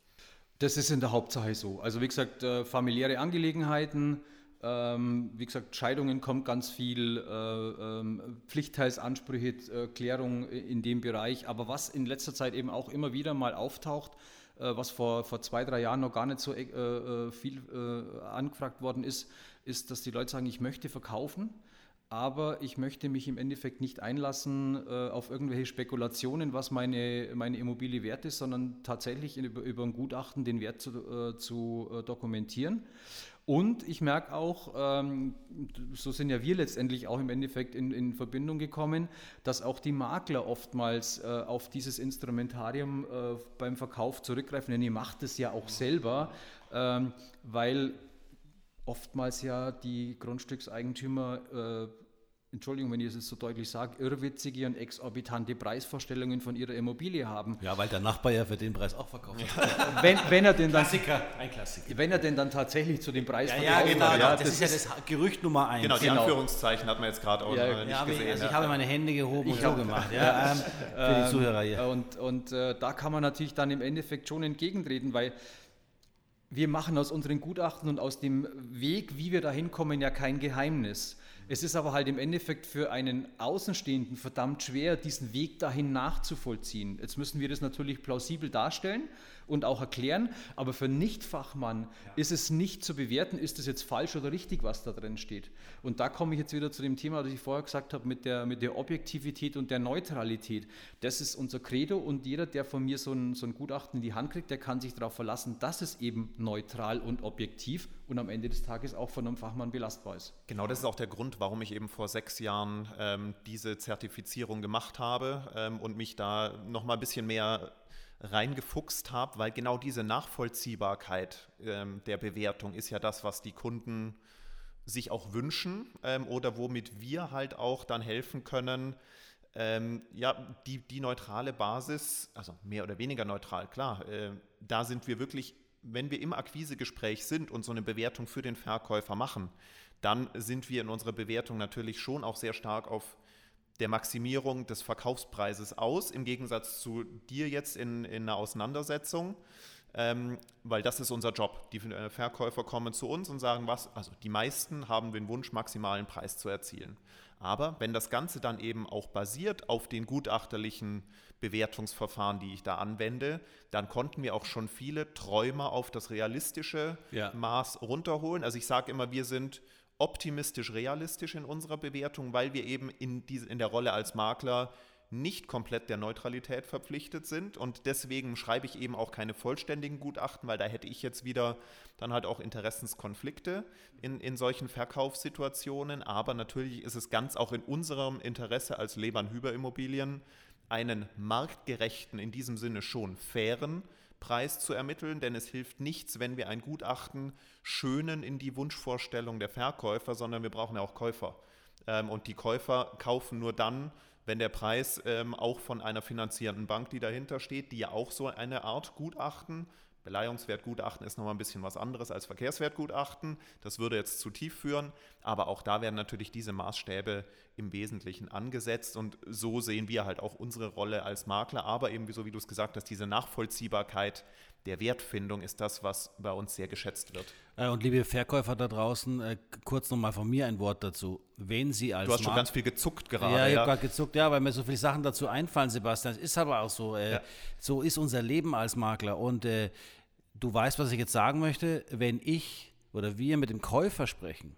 S1: Das ist in der Hauptsache so. Also wie gesagt, äh, familiäre Angelegenheiten, ähm, wie gesagt, Scheidungen kommt ganz viel, äh, ähm, Pflichtteilsansprüche, äh, Klärung in dem Bereich. Aber was in letzter Zeit eben auch immer wieder mal auftaucht, was vor, vor zwei, drei Jahren noch gar nicht so äh, äh, viel angefragt worden ist, ist, dass die Leute sagen, ich möchte verkaufen, aber ich möchte mich im Endeffekt nicht einlassen auf irgendwelche Spekulationen, was meine, meine Immobilie wert ist, sondern tatsächlich über, über ein Gutachten den Wert zu, zu dokumentieren. Und ich merke auch, ähm, so sind ja wir letztendlich auch im Endeffekt in, in Verbindung gekommen, dass auch die Makler oftmals äh, auf dieses Instrumentarium äh, beim Verkauf zurückgreifen. Denn ihr macht es ja auch selber, ähm, weil oftmals ja die Grundstückseigentümer äh, Entschuldigung, wenn ich es so deutlich sage, irrwitzige und exorbitante Preisvorstellungen von ihrer Immobilie haben.
S4: Ja, weil der Nachbar ja für den Preis auch verkauft
S1: hat. [laughs] wenn, wenn er denn dann,
S4: Klassiker, ein Klassiker.
S1: Wenn er denn dann tatsächlich zu dem Preis
S4: ja, verkauft ja, genau, hat. Ja, das, das, ist ja das Gerücht Nummer eins.
S2: Genau, die genau. Anführungszeichen hat man jetzt gerade auch
S4: ja, nicht ja, gesehen. Also ich habe meine Hände gehoben und so gemacht. [laughs] Ja, ähm,
S1: für die ähm, Zuhörer hier. Und, und äh, da kann man natürlich dann im Endeffekt schon entgegentreten, weil wir machen aus unseren Gutachten und aus dem Weg, wie wir da hinkommen, ja kein Geheimnis. Es ist aber halt im Endeffekt für einen Außenstehenden verdammt schwer, diesen Weg dahin nachzuvollziehen. Jetzt müssen wir das natürlich plausibel darstellen und auch erklären, aber für Nichtfachmann ja. ist es nicht zu bewerten, ist es jetzt falsch oder richtig, was da drin steht. Und da komme ich jetzt wieder zu dem Thema, das ich vorher gesagt habe, mit der, mit der Objektivität und der Neutralität. Das ist unser Credo und jeder, der von mir so ein, so ein Gutachten in die Hand kriegt, der kann sich darauf verlassen, dass es eben neutral und objektiv und am Ende des Tages auch von einem Fachmann belastbar ist.
S2: Genau das ist auch der Grund, warum ich eben vor sechs Jahren ähm, diese Zertifizierung gemacht habe ähm, und mich da nochmal ein bisschen mehr reingefuchst habe, weil genau diese Nachvollziehbarkeit ähm, der Bewertung ist ja das, was die Kunden sich auch wünschen ähm, oder womit wir halt auch dann helfen können, ähm, ja, die, die neutrale Basis, also mehr oder weniger neutral, klar, äh, da sind wir wirklich, wenn wir im Akquisegespräch sind und so eine Bewertung für den Verkäufer machen, dann sind wir in unserer Bewertung natürlich schon auch sehr stark auf der Maximierung des Verkaufspreises aus, im Gegensatz zu dir jetzt in, in einer Auseinandersetzung. ähm, weil das ist unser Job. Die äh, Verkäufer kommen zu uns und sagen, was, also die meisten haben den Wunsch, maximalen Preis zu erzielen. Aber wenn das Ganze dann eben auch basiert auf den gutachterlichen Bewertungsverfahren, die ich da anwende, dann konnten wir auch schon viele Träumer auf das realistische
S4: Ja.
S2: Maß runterholen. Also ich sage immer, wir sind optimistisch realistisch in unserer Bewertung, weil wir eben in, diese, in der Rolle als Makler nicht komplett der Neutralität verpflichtet sind. Und deswegen schreibe ich eben auch keine vollständigen Gutachten, weil da hätte ich jetzt wieder dann halt auch Interessenskonflikte in, in solchen Verkaufssituationen, aber natürlich ist es ganz auch in unserem Interesse als Lebern-Hüber Immobilien einen marktgerechten, in diesem Sinne schon fairen Preis zu ermitteln, denn es hilft nichts, wenn wir ein Gutachten schönen in die Wunschvorstellung der Verkäufer, sondern wir brauchen ja auch Käufer. Ähm, und die Käufer kaufen nur dann, wenn der Preis ähm, auch von einer finanzierenden Bank, die dahinter steht, die ja auch so eine Art Gutachten, Beleihungswertgutachten ist nochmal ein bisschen was anderes als Verkehrswertgutachten, das würde jetzt zu tief führen, aber auch da werden natürlich diese Maßstäbe im Wesentlichen angesetzt und so sehen wir halt auch unsere Rolle als Makler, aber eben, so wie du es gesagt hast, diese Nachvollziehbarkeit der Wertfindung ist das, was bei uns sehr geschätzt wird.
S4: Äh, Und liebe Verkäufer da draußen, äh, kurz nochmal von mir ein Wort dazu. Wenn Sie als
S2: Du hast schon
S4: Markt-
S2: ganz viel gezuckt gerade.
S4: Ja, ich habe gerade gezuckt, ja, weil mir so viele Sachen dazu einfallen, Sebastian. Es ist aber auch so. Äh,
S2: Ja.
S4: So ist unser Leben als Makler. Und äh, du weißt, was ich jetzt sagen möchte. Wenn ich oder wir mit dem Käufer sprechen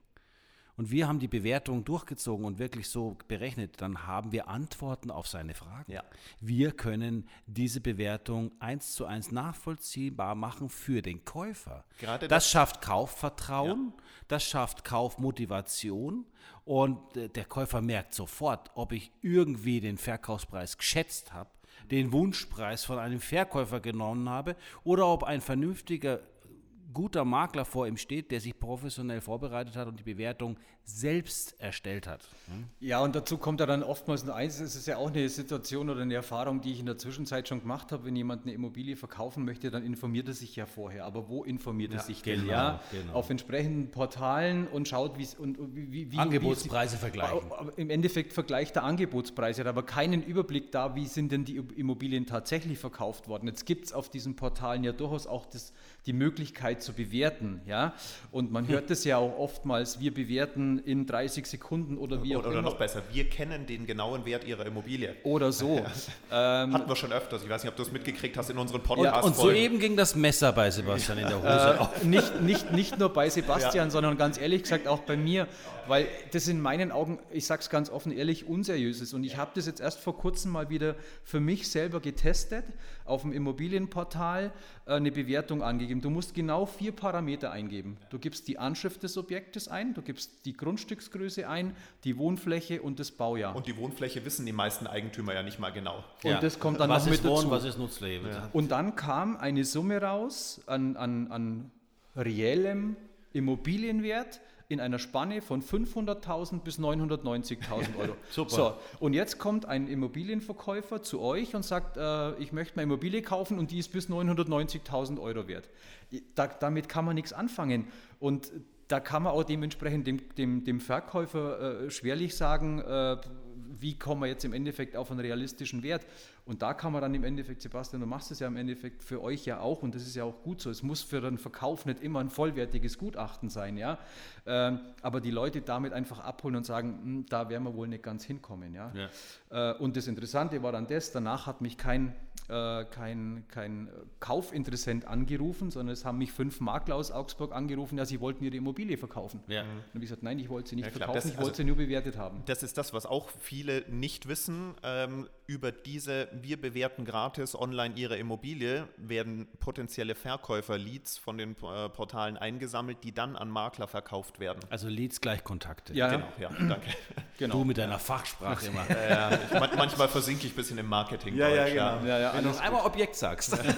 S4: und wir haben die Bewertung durchgezogen und wirklich so berechnet, dann haben wir Antworten auf seine Fragen.
S2: Ja.
S4: Wir können diese Bewertung eins zu eins nachvollziehbar machen für den Käufer.
S2: Gerade
S4: das schafft Kaufvertrauen, das schafft Kaufmotivation und äh, der Käufer merkt sofort, ob ich irgendwie den Verkaufspreis geschätzt habe, den Wunschpreis von einem Verkäufer genommen habe oder ob ein vernünftiger guter Makler vor ihm steht, der sich professionell vorbereitet hat und die Bewertung selbst erstellt hat.
S1: Ja, und dazu kommt ja dann oftmals nur eins, es ist ja auch eine Situation oder eine Erfahrung, die ich in der Zwischenzeit schon gemacht habe, wenn jemand eine Immobilie verkaufen möchte, dann informiert er sich ja vorher. Aber wo informiert er sich denn?
S4: genau,
S1: Ja,
S4: genau.
S1: auf entsprechenden Portalen und schaut, wie's- und und wie, wie, wie
S4: Angebotspreise
S1: wie,
S4: vergleichen.
S1: Im Endeffekt vergleicht der Angebotspreise, hat aber keinen Überblick da, wie sind denn die Immobilien tatsächlich verkauft worden. Jetzt gibt es auf diesen Portalen ja durchaus auch das, die Möglichkeit zu bewerten. Ja? Und man hört es ja auch oftmals, wir bewerten in 30 Sekunden oder wie auch
S2: Oder, oder
S1: immer.
S2: noch besser, wir kennen den genauen Wert ihrer Immobilie.
S1: Oder so. [laughs] ähm,
S2: Hatten wir schon öfters. Ich weiß nicht, ob du es mitgekriegt hast in unseren
S4: Und,
S2: Podcasts.
S4: und soeben ging das Messer bei Sebastian in der Hose
S1: äh, nicht, nicht, nicht nur bei Sebastian, sondern ganz ehrlich gesagt auch bei mir, weil das in meinen Augen, ich sage es ganz offen ehrlich, unseriös ist. Und ich habe das jetzt erst vor kurzem mal wieder für mich selber getestet, auf dem Immobilienportal äh, eine Bewertung angegeben. Du musst genau vier Parameter eingeben. Du gibst die Anschrift des Objektes ein, du gibst die Grundstücksgröße ein, die Wohnfläche und das Baujahr.
S2: Und die Wohnfläche wissen die meisten Eigentümer ja nicht mal genau.
S1: Und das kommt dann
S4: was
S1: noch
S4: ist
S1: mit
S4: Wohnen,
S1: dazu.
S4: was ist Nutzleben?
S1: Und dann kam eine Summe raus an, an, an reellem Immobilienwert in einer Spanne von 500.000 bis 990.000 Euro. [laughs]
S4: Super.
S1: So, und jetzt kommt ein Immobilienverkäufer zu euch und sagt, äh, ich möchte eine Immobilie kaufen und die ist bis 990.000 Euro wert. Da, damit kann man nichts anfangen. Und da kann man auch dementsprechend dem, dem, dem Verkäufer äh, schwerlich sagen, äh, wie kommen wir jetzt im Endeffekt auf einen realistischen Wert. Und da kann man dann im Endeffekt, Sebastian, du machst es ja im Endeffekt für euch ja auch und das ist ja auch gut so. Es muss für den Verkauf nicht immer ein vollwertiges Gutachten sein, ja. Ähm, aber die Leute damit einfach abholen und sagen, "Hm, da werden wir wohl nicht ganz hinkommen, ja. Äh, und das Interessante war dann das, danach hat mich kein, äh, kein, kein Kaufinteressent angerufen, sondern es haben mich fünf Makler aus Augsburg angerufen, ja, sie wollten ihre Immobilie verkaufen.
S4: Ja.
S1: Und dann habe ich gesagt, nein, ich wollte sie nicht
S2: Ja,
S1: verkaufen,
S2: das-
S1: ich wollte
S2: also-
S1: sie nur bewertet haben.
S2: Das ist das, was auch viele nicht wissen. Ähm, über diese Wir bewerten gratis online ihre Immobilie werden potenzielle Verkäufer-Leads von den äh, Portalen eingesammelt, die dann an Makler verkauft werden.
S4: Also Leads gleich Kontakte.
S1: Ja,
S2: Genau, ja, danke. [laughs]
S1: genau.
S4: Du mit deiner Fachsprache immer.
S2: ja, ich, man, manchmal versinke ich ein bisschen im Marketing.
S1: Ja, ja, genau. Ja, ja,
S4: Wenn du noch einmal Objekt sagst. [laughs]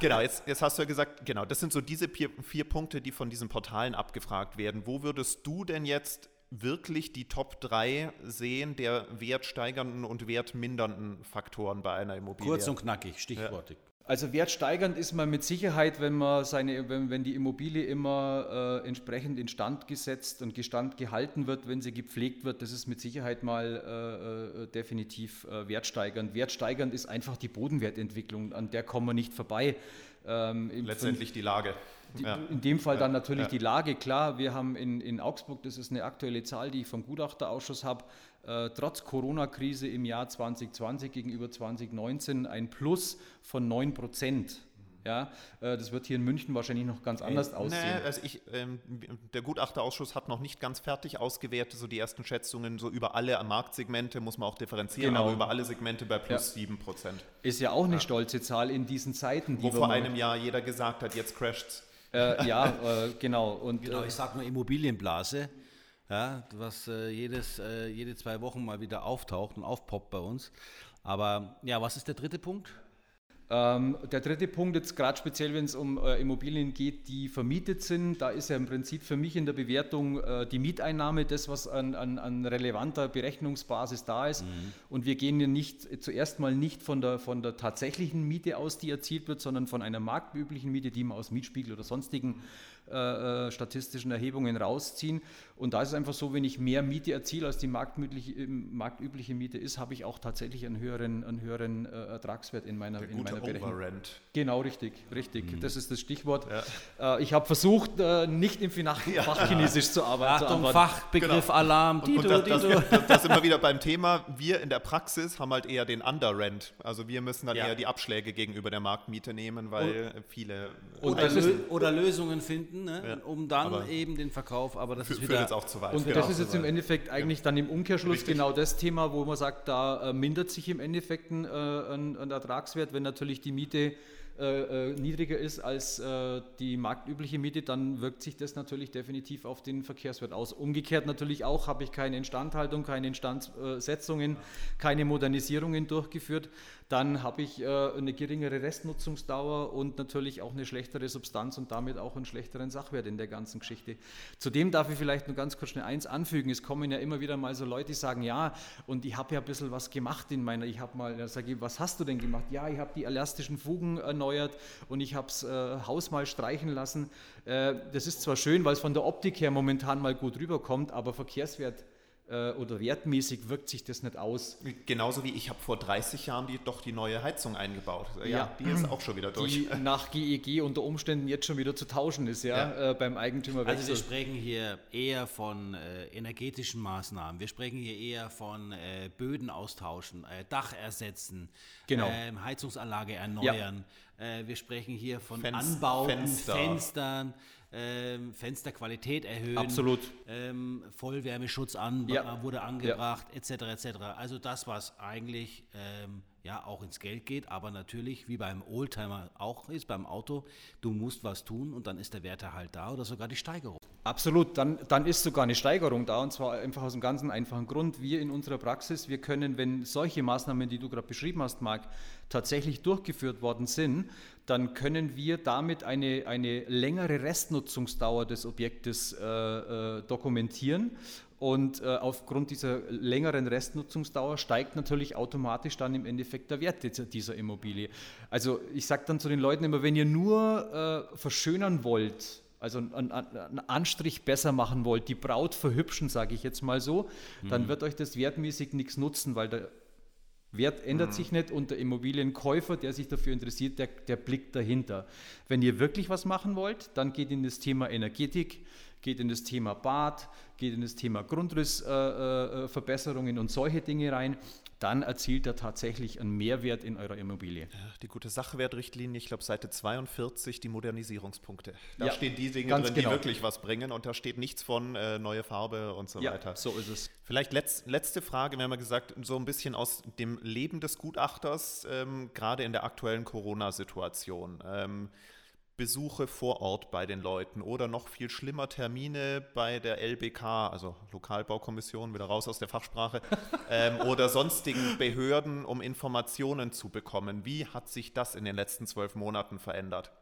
S2: Genau, jetzt, jetzt hast du ja gesagt, genau, das sind so diese vier, vier Punkte, die von diesen Portalen abgefragt werden. Wo würdest du denn jetzt wirklich die Top 3 sehen der wertsteigernden und wertmindernden Faktoren bei einer Immobilie?
S4: Kurz und knackig, stichwortig.
S1: Also wertsteigernd ist man mit Sicherheit, wenn man seine, wenn, wenn die Immobilie immer äh, entsprechend instand gesetzt und Gestand gehalten wird, wenn sie gepflegt wird, das ist mit Sicherheit mal äh, äh definitiv äh, wertsteigernd. Wertsteigernd ist einfach die Bodenwertentwicklung, an der kommen wir nicht vorbei.
S2: Ähm, Letztendlich die Lage.
S1: Die, ja. In dem Fall dann natürlich ja. die Lage. Klar, wir haben in, in Augsburg, das ist eine aktuelle Zahl, die ich vom Gutachterausschuss habe, äh, trotz Corona-Krise im Jahr 2020 gegenüber 2019 ein Plus von 9 Prozent. Ja, äh, das wird hier in München wahrscheinlich noch ganz anders äh, aussehen.
S2: Nee, also ich, ähm, der Gutachterausschuss hat noch nicht ganz fertig ausgewertet, so die ersten Schätzungen, so über alle Marktsegmente muss man auch differenzieren, genau. aber über alle Segmente bei plus ja. 7 Prozent.
S1: Ist ja auch eine ja. stolze Zahl in diesen Zeiten.
S2: Wo vor einem Jahr jeder gesagt hat, jetzt crasht's.
S1: Äh, ja, äh, genau. Und,
S4: genau,
S1: äh,
S4: ich sage nur Immobilienblase ja, was äh, jedes, äh, jede zwei Wochen mal wieder auftaucht und aufpoppt bei uns. Aber ja, was ist der dritte Punkt?
S1: Ähm, der dritte Punkt, jetzt gerade speziell, wenn es um äh, Immobilien geht, die vermietet sind, da ist ja im Prinzip für mich in der Bewertung äh, die Mieteinnahme das, was an, an, an relevanter Berechnungsbasis da ist. Mhm. Und wir gehen ja nicht zuerst mal nicht von der, von der tatsächlichen Miete aus, die erzielt wird, sondern von einer marktüblichen Miete, die man aus Mietspiegel oder sonstigen äh, äh, statistischen Erhebungen rausziehen. Und da ist es einfach so, wenn ich mehr Miete erziele, als die marktübliche, marktübliche Miete ist, habe ich auch tatsächlich einen höheren, einen höheren äh, Ertragswert in meiner, in meiner Berechnung. Overrent. Genau, richtig, richtig. Mhm. Das ist das Stichwort. Ja. Äh, ich habe versucht, äh, nicht im Fachchinesisch ja. zu arbeiten.
S4: Achtung, Fachbegriff genau. Alarm.
S2: Und, und das, [laughs] das, das, sind wir wieder beim Thema. Wir in der Praxis haben halt eher den Underrent. Also wir müssen dann ja. eher die Abschläge gegenüber der Marktmiete nehmen, weil und, viele...
S4: Oder, oder Lösungen finden finden, ne? ja. um dann aber eben den Verkauf, aber das ist wieder...
S2: jetzt auch zu weit.
S1: Und genau. das ist jetzt im Endeffekt eigentlich dann im Umkehrschluss Richtig. genau das Thema, wo man sagt, da äh, mindert sich im Endeffekt ein, äh, ein, ein Ertragswert, wenn natürlich die Miete äh, äh, niedriger ist als äh, die marktübliche Miete, dann wirkt sich das natürlich definitiv auf den Verkehrswert aus. Umgekehrt natürlich auch, habe ich keine Instandhaltung, keine Instandsetzungen, keine Modernisierungen durchgeführt, dann habe ich äh, eine geringere Restnutzungsdauer und natürlich auch eine schlechtere Substanz und damit auch einen schlechteren Sachwert in der ganzen Geschichte. Zudem darf ich vielleicht nur ganz kurz schnell eins anfügen. Es kommen ja immer wieder mal so Leute, die sagen, ja, und ich habe ja ein bisschen was gemacht in meiner, ich habe mal, sage ich, was hast du denn gemacht? Ja, ich habe die elastischen Fugen erneuert und ich habe das äh, Haus mal streichen lassen. Äh, das ist zwar schön, weil es von der Optik her momentan mal gut rüberkommt, aber Verkehrswert äh, oder wertmäßig wirkt sich das nicht aus.
S2: Genauso wie ich habe vor 30 Jahren die, doch die neue Heizung eingebaut. Ja, ja, die ist auch schon wieder durch.
S1: Die [laughs] [laughs] nach GEG unter Umständen jetzt schon wieder zu tauschen ist, ja, ja. Äh, beim Eigentümerwechsel.
S4: Also wir sprechen hier eher von äh, energetischen Maßnahmen. Wir sprechen hier eher von äh, Böden austauschen, äh, Dach ersetzen, genau. Ähm, Heizungsanlage erneuern. Äh, wir sprechen hier von Fenst Anbauten, Fenster. Fenstern ähm, Fensterqualität erhöhen,
S1: Absolut.
S4: Ähm, Vollwärmeschutz an, ja. wurde angebracht, ja. etc. etc. Also das, was eigentlich ähm, ja auch ins Geld geht, aber natürlich, wie beim Oldtimer auch ist, beim Auto, du musst was tun und dann ist der Werterhalt da oder sogar die Steigerung.
S1: Absolut, dann, dann ist sogar eine Steigerung da und zwar einfach aus einem ganz einfachen Grund. Wir in unserer Praxis, wir können, wenn solche Maßnahmen, die du gerade beschrieben hast, Marc, tatsächlich durchgeführt worden sind, dann können wir damit eine, eine längere Restnutzungsdauer des Objektes äh, äh, dokumentieren. Und äh, aufgrund dieser längeren Restnutzungsdauer steigt natürlich automatisch dann im Endeffekt der Wert dieser Immobilie. Also ich sage dann zu den Leuten immer, wenn ihr nur äh, verschönern wollt, also einen, einen, Anstrich besser machen wollt, die Braut verhübschen, sage ich jetzt mal so, mhm. dann wird euch das wertmäßig nichts nutzen, weil der Wert ändert mhm. sich nicht und der Immobilienkäufer, der sich dafür interessiert, der, der blickt dahinter. Wenn ihr wirklich was machen wollt, dann geht in das Thema Energetik, geht in das Thema Bad, geht in das Thema Grundrissverbesserungen äh, äh, und solche Dinge rein, dann erzielt er tatsächlich einen Mehrwert in eurer Immobilie.
S2: Die gute Sachwertrichtlinie, ich glaube Seite 42, die Modernisierungspunkte. Da ja, stehen die Dinge drin, genau. die wirklich was bringen und da steht nichts von äh, neue Farbe und so
S1: ja,
S2: weiter.
S1: so ist es.
S2: Vielleicht letz, letzte Frage, wir haben ja gesagt, so ein bisschen aus dem Leben des Gutachters, ähm, gerade in der aktuellen Corona-Situation. Ähm, Besuche vor Ort bei den Leuten oder noch viel schlimmer Termine bei der LBK, also Lokalbaukommission, wieder raus aus der Fachsprache, [laughs] ähm, oder sonstigen Behörden, um Informationen zu bekommen. Wie hat sich das in den letzten zwölf Monaten verändert?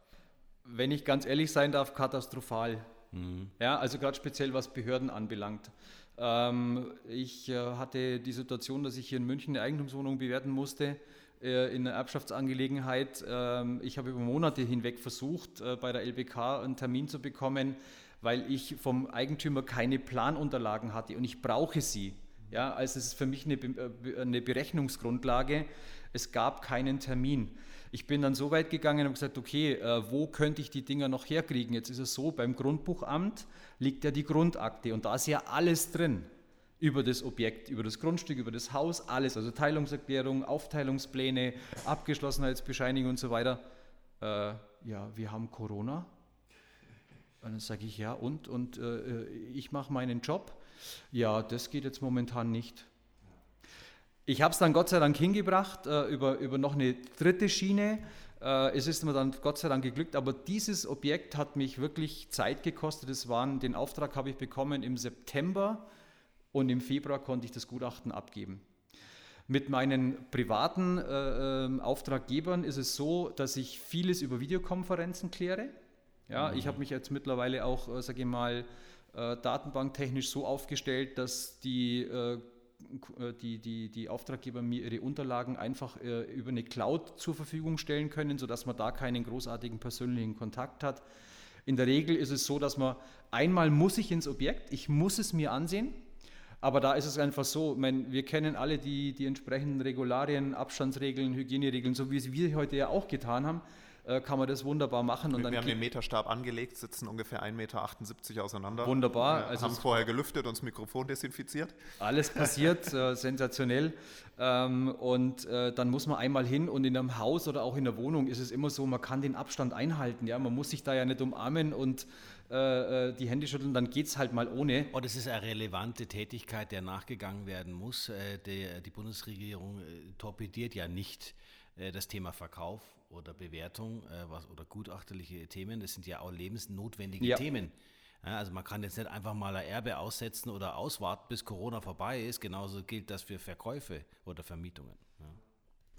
S1: Wenn ich ganz ehrlich sein darf, katastrophal. Mhm. Ja, also gerade speziell was Behörden anbelangt. Ähm, ich äh, hatte die Situation, dass ich hier in München eine Eigentumswohnung bewerten musste äh, in einer Erbschaftsangelegenheit. Ähm, ich habe über Monate hinweg versucht, äh, bei der LBK einen Termin zu bekommen, weil ich vom Eigentümer keine Planunterlagen hatte und ich brauche sie. Ja, also es ist für mich eine, äh, Berechnungsgrundlage. Es gab keinen Termin. Ich bin dann so weit gegangen und gesagt, okay, wo könnte ich die Dinger noch herkriegen? Jetzt ist es so, beim Grundbuchamt liegt ja die Grundakte und da ist ja alles drin über das Objekt, über das Grundstück, über das Haus, alles, also Teilungserklärung, Aufteilungspläne, Abgeschlossenheitsbescheinigung und so weiter. Äh, ja, wir haben Corona. Und dann sage ich, ja, und? Und äh, ich mache meinen Job. Ja, das geht jetzt momentan nicht. Ich habe es dann Gott sei Dank hingebracht äh, über, über noch eine dritte Schiene. Äh, es ist mir dann Gott sei Dank geglückt, aber dieses Objekt hat mich wirklich Zeit gekostet. Das waren, den Auftrag habe ich bekommen im September und im Februar konnte ich das Gutachten abgeben. Mit meinen privaten äh, ähm, Auftraggebern ist es so, dass ich vieles über Videokonferenzen kläre. Ja, mhm. Ich habe mich jetzt mittlerweile auch, äh, sage ich mal, äh, datenbanktechnisch so aufgestellt, dass die, äh, äh, die, die, die Auftraggeber mir ihre Unterlagen einfach äh, über eine Cloud zur Verfügung stellen können, sodass man da keinen großartigen persönlichen Kontakt hat. In der Regel ist es so, dass man einmal muss ich ins Objekt, ich muss es mir ansehen, aber da ist es einfach so, meine, wir kennen alle die, die entsprechenden Regularien, Abstandsregeln, Hygieneregeln, so wie es wir heute ja auch getan haben, äh, kann man das wunderbar machen.
S2: Und wir haben den Meterstab angelegt, sitzen ungefähr 1,78 Meter auseinander.
S1: Wunderbar.
S2: Wir also haben vorher gelüftet und das Mikrofon desinfiziert.
S1: Alles passiert, [laughs] äh, sensationell. Ähm, und äh, dann muss man einmal hin und in einem Haus oder auch in der Wohnung ist es immer so, man kann den Abstand einhalten. Ja? Man muss sich da ja nicht umarmen und äh, äh, die Hände schütteln, dann geht es halt mal ohne.
S4: Oh, das ist eine relevante Tätigkeit, der nachgegangen werden muss. Äh, die, die Bundesregierung torpediert ja nicht das Thema Verkauf oder Bewertung was, oder gutachterliche Themen. Das sind ja auch lebensnotwendige ja. Themen. Ja, also man kann jetzt nicht einfach mal ein Erbe aussetzen oder auswarten, bis Corona vorbei ist. Genauso gilt das für Verkäufe oder Vermietungen.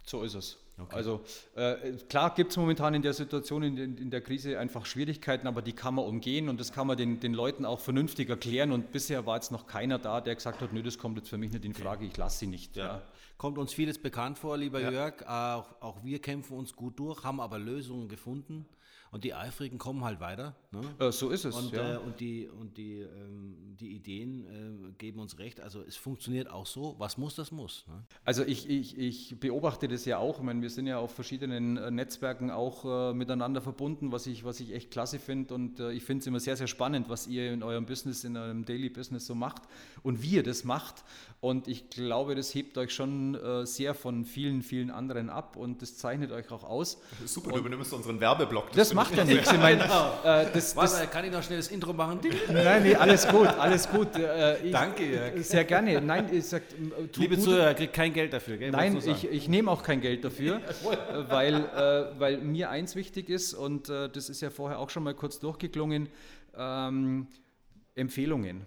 S1: So ist es. Okay. Also äh, klar gibt es momentan in der Situation, in, in, der Krise einfach Schwierigkeiten, aber die kann man umgehen und das kann man den, den Leuten auch vernünftig erklären. Und bisher war jetzt noch keiner da, der gesagt hat, nö, das kommt jetzt für mich nicht in Frage, ich lasse sie nicht. Ja. Ja.
S4: Kommt uns vieles bekannt vor, lieber ja. Jörg. Auch, auch wir kämpfen uns gut durch, haben aber Lösungen gefunden. Und die Eifrigen kommen halt weiter.
S1: Ne? Äh, so ist es.
S4: Und, ja. äh, und die, und die, ähm, die Ideen äh, geben uns recht. Also es funktioniert auch so. Was muss, das muss. Ne?
S1: Also ich, ich, ich beobachte das ja auch. Ich meine, wir sind ja auf verschiedenen äh, Netzwerken auch äh, miteinander verbunden, was ich, was ich echt klasse finde. Und äh, ich finde es immer sehr, sehr spannend, was ihr in eurem Business, in eurem Daily Business so macht und wie ihr das macht. Und ich glaube, das hebt euch schon sehr von vielen, vielen anderen ab und das zeichnet euch auch aus.
S2: Super, und du übernimmst unseren Werbeblock.
S1: Das, das macht ja nichts. Ich mein,
S4: genau. äh, das, Warte, das, kann ich noch schnell das Intro machen?
S1: Nein, nee, alles gut, alles gut.
S4: Äh, ich, Danke, Jörg.
S1: Sehr gerne. Nein, ich sag,
S4: Liebe Zuhörer, kriegt kein Geld dafür,
S1: gell? Nein, ich, ich nehme auch kein Geld dafür, [laughs] äh, weil, äh, weil mir eins wichtig ist und äh, das ist ja vorher auch schon mal kurz durchgeklungen, ähm, Empfehlungen.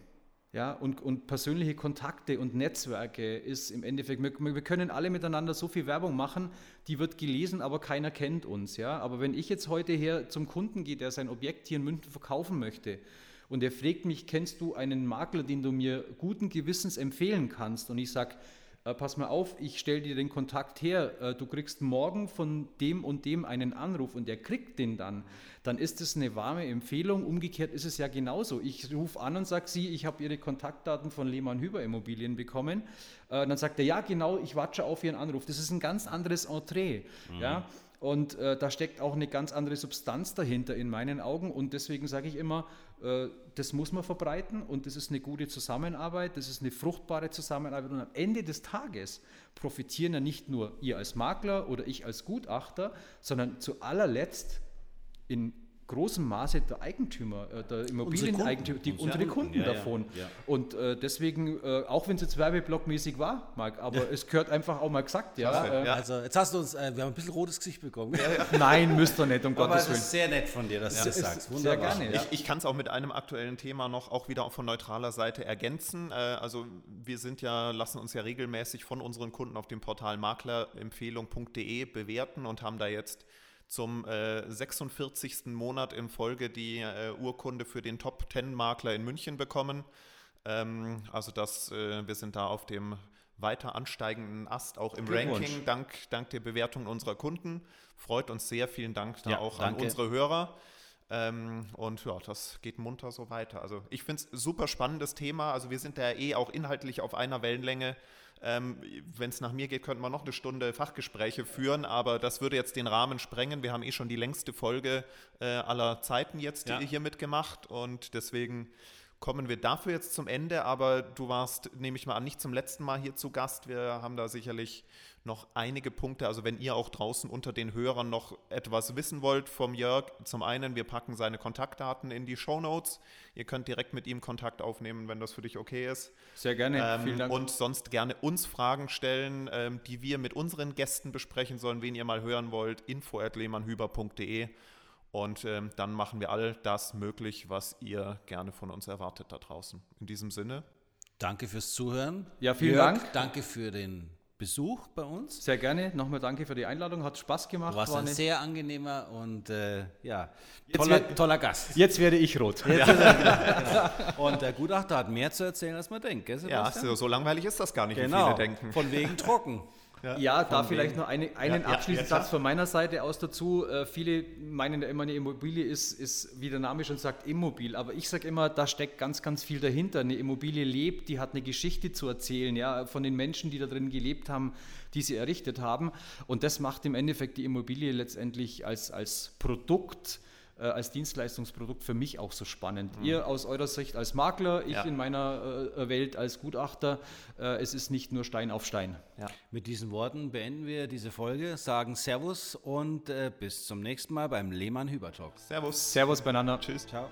S1: Ja, und, und persönliche Kontakte und Netzwerke ist im Endeffekt, wir, wir, können alle miteinander so viel Werbung machen, die wird gelesen, aber keiner kennt uns. Ja? Aber wenn ich jetzt heute her zum Kunden gehe, der sein Objekt hier in München verkaufen möchte und er fragt mich, kennst du einen Makler, den du mir guten Gewissens empfehlen kannst? Und ich sage, äh, pass mal auf, ich stelle dir den Kontakt her, äh, du kriegst morgen von dem und dem einen Anruf und der kriegt den dann, dann ist es eine warme Empfehlung. Umgekehrt ist es ja genauso. Ich rufe an und sage sie, ich habe Ihre Kontaktdaten von Lehmann Hüber Immobilien bekommen. Äh, dann sagt er, ja genau, ich warte auf Ihren Anruf. Das ist ein ganz anderes Entree. Mhm. Ja? Und äh, da steckt auch eine ganz andere Substanz dahinter in meinen Augen. Und deswegen sage ich immer, das muss man verbreiten und das ist eine gute Zusammenarbeit, das ist eine fruchtbare Zusammenarbeit. Und am Ende des Tages profitieren ja nicht nur ihr als Makler oder ich als Gutachter, sondern zu allerletzt in großem Maße der Eigentümer, äh, der Immobilieneigentümer, die, unsere Kunden, Kunden ja, davon. Ja, ja. Und äh, deswegen, äh, auch wenn es jetzt werbeblockmäßig war, Marc, aber es gehört einfach auch mal gesagt. Ja,
S4: äh, Also jetzt hast du uns, äh, wir haben ein bisschen rotes Gesicht bekommen.
S1: Nein, müsst ihr nicht, um aber Gottes
S4: Willen. ist sehr nett von dir, dass du das sagst.
S2: Wunderbar. Sehr gerne. Ich, ich kann es auch mit einem aktuellen Thema noch auch wieder von neutraler Seite ergänzen. Äh, also wir sind ja, lassen uns ja regelmäßig von unseren Kunden auf dem Portal maklerempfehlung.de bewerten und haben da jetzt zum äh, 46. Monat in Folge die äh, Urkunde für den Top 10 Makler in München bekommen. Ähm, also das, äh, wir sind da auf dem weiter ansteigenden Ast auch im Ranking, dank, dank der Bewertung unserer Kunden. Freut uns sehr. Vielen Dank da
S4: Ja,
S2: auch
S4: danke.
S2: an unsere Hörer. Ähm, und ja, das geht munter so weiter. Also ich finde es super spannendes Thema. Also wir sind da eh auch inhaltlich auf einer Wellenlänge. Ähm, Wenn es nach mir geht, könnten wir noch eine Stunde Fachgespräche führen, aber das würde jetzt den Rahmen sprengen. Wir haben eh schon die längste Folge äh, aller Zeiten jetzt
S4: Ja.
S2: hier mitgemacht und deswegen kommen wir dafür jetzt zum Ende. Aber du warst, nehme ich mal an, nicht zum letzten Mal hier zu Gast. Wir haben da sicherlich noch einige Punkte. Also wenn ihr auch draußen unter den Hörern noch etwas wissen wollt vom Jörg, zum einen, wir packen seine Kontaktdaten in die Show Notes. Ihr könnt direkt mit ihm Kontakt aufnehmen, wenn das für dich okay ist.
S1: Sehr gerne,
S2: Ähm,
S1: vielen Dank.
S2: Und sonst gerne uns Fragen stellen, ähm, die wir mit unseren Gästen besprechen sollen, wen ihr mal hören wollt. info.lehmannhüber.de und ähm, dann machen wir all das möglich, was ihr gerne von uns erwartet da draußen. In diesem Sinne,
S4: Danke fürs Zuhören.
S1: Ja, vielen
S4: Jörg,
S1: Dank.
S4: Danke für den Besuch bei uns.
S1: Sehr gerne. Nochmal danke für die Einladung. Hat Spaß gemacht.
S4: Warst
S1: War
S4: ein sehr angenehmer und äh, ja, toller,
S1: wird-
S4: toller Gast.
S1: Jetzt werde ich rot. [laughs]
S4: Und der Gutachter hat mehr zu erzählen, als man denkt, gell,
S2: ja, so, so langweilig ist das gar nicht, wie
S4: genau.
S2: viele denken.
S4: Von wegen trocken.
S1: Ja, da vielleicht
S4: wegen.
S1: noch eine, einen
S2: ja,
S1: abschließenden
S2: ja,
S1: Satz von meiner Seite aus dazu. Äh, viele meinen ja immer, eine Immobilie ist, ist, wie der Name schon sagt, immobil. Aber ich sage immer, da steckt ganz, ganz viel dahinter. Eine Immobilie lebt, die hat eine Geschichte zu erzählen, ja, von den Menschen, die da drin gelebt haben, die sie errichtet haben. Und das macht im Endeffekt die Immobilie letztendlich als, als Produkt, äh, als Dienstleistungsprodukt für mich auch so spannend. Ihr aus eurer Sicht als Makler, ich
S2: Ja.
S1: in meiner äh, Welt als Gutachter. Äh, es ist nicht nur Stein auf Stein.
S2: Ja.
S4: Mit diesen Worten beenden wir diese Folge, sagen Servus und äh, bis zum nächsten Mal beim Lehmann Hüber Talk.
S2: Servus.
S1: Servus beieinander.
S2: Tschüss.
S4: Ciao.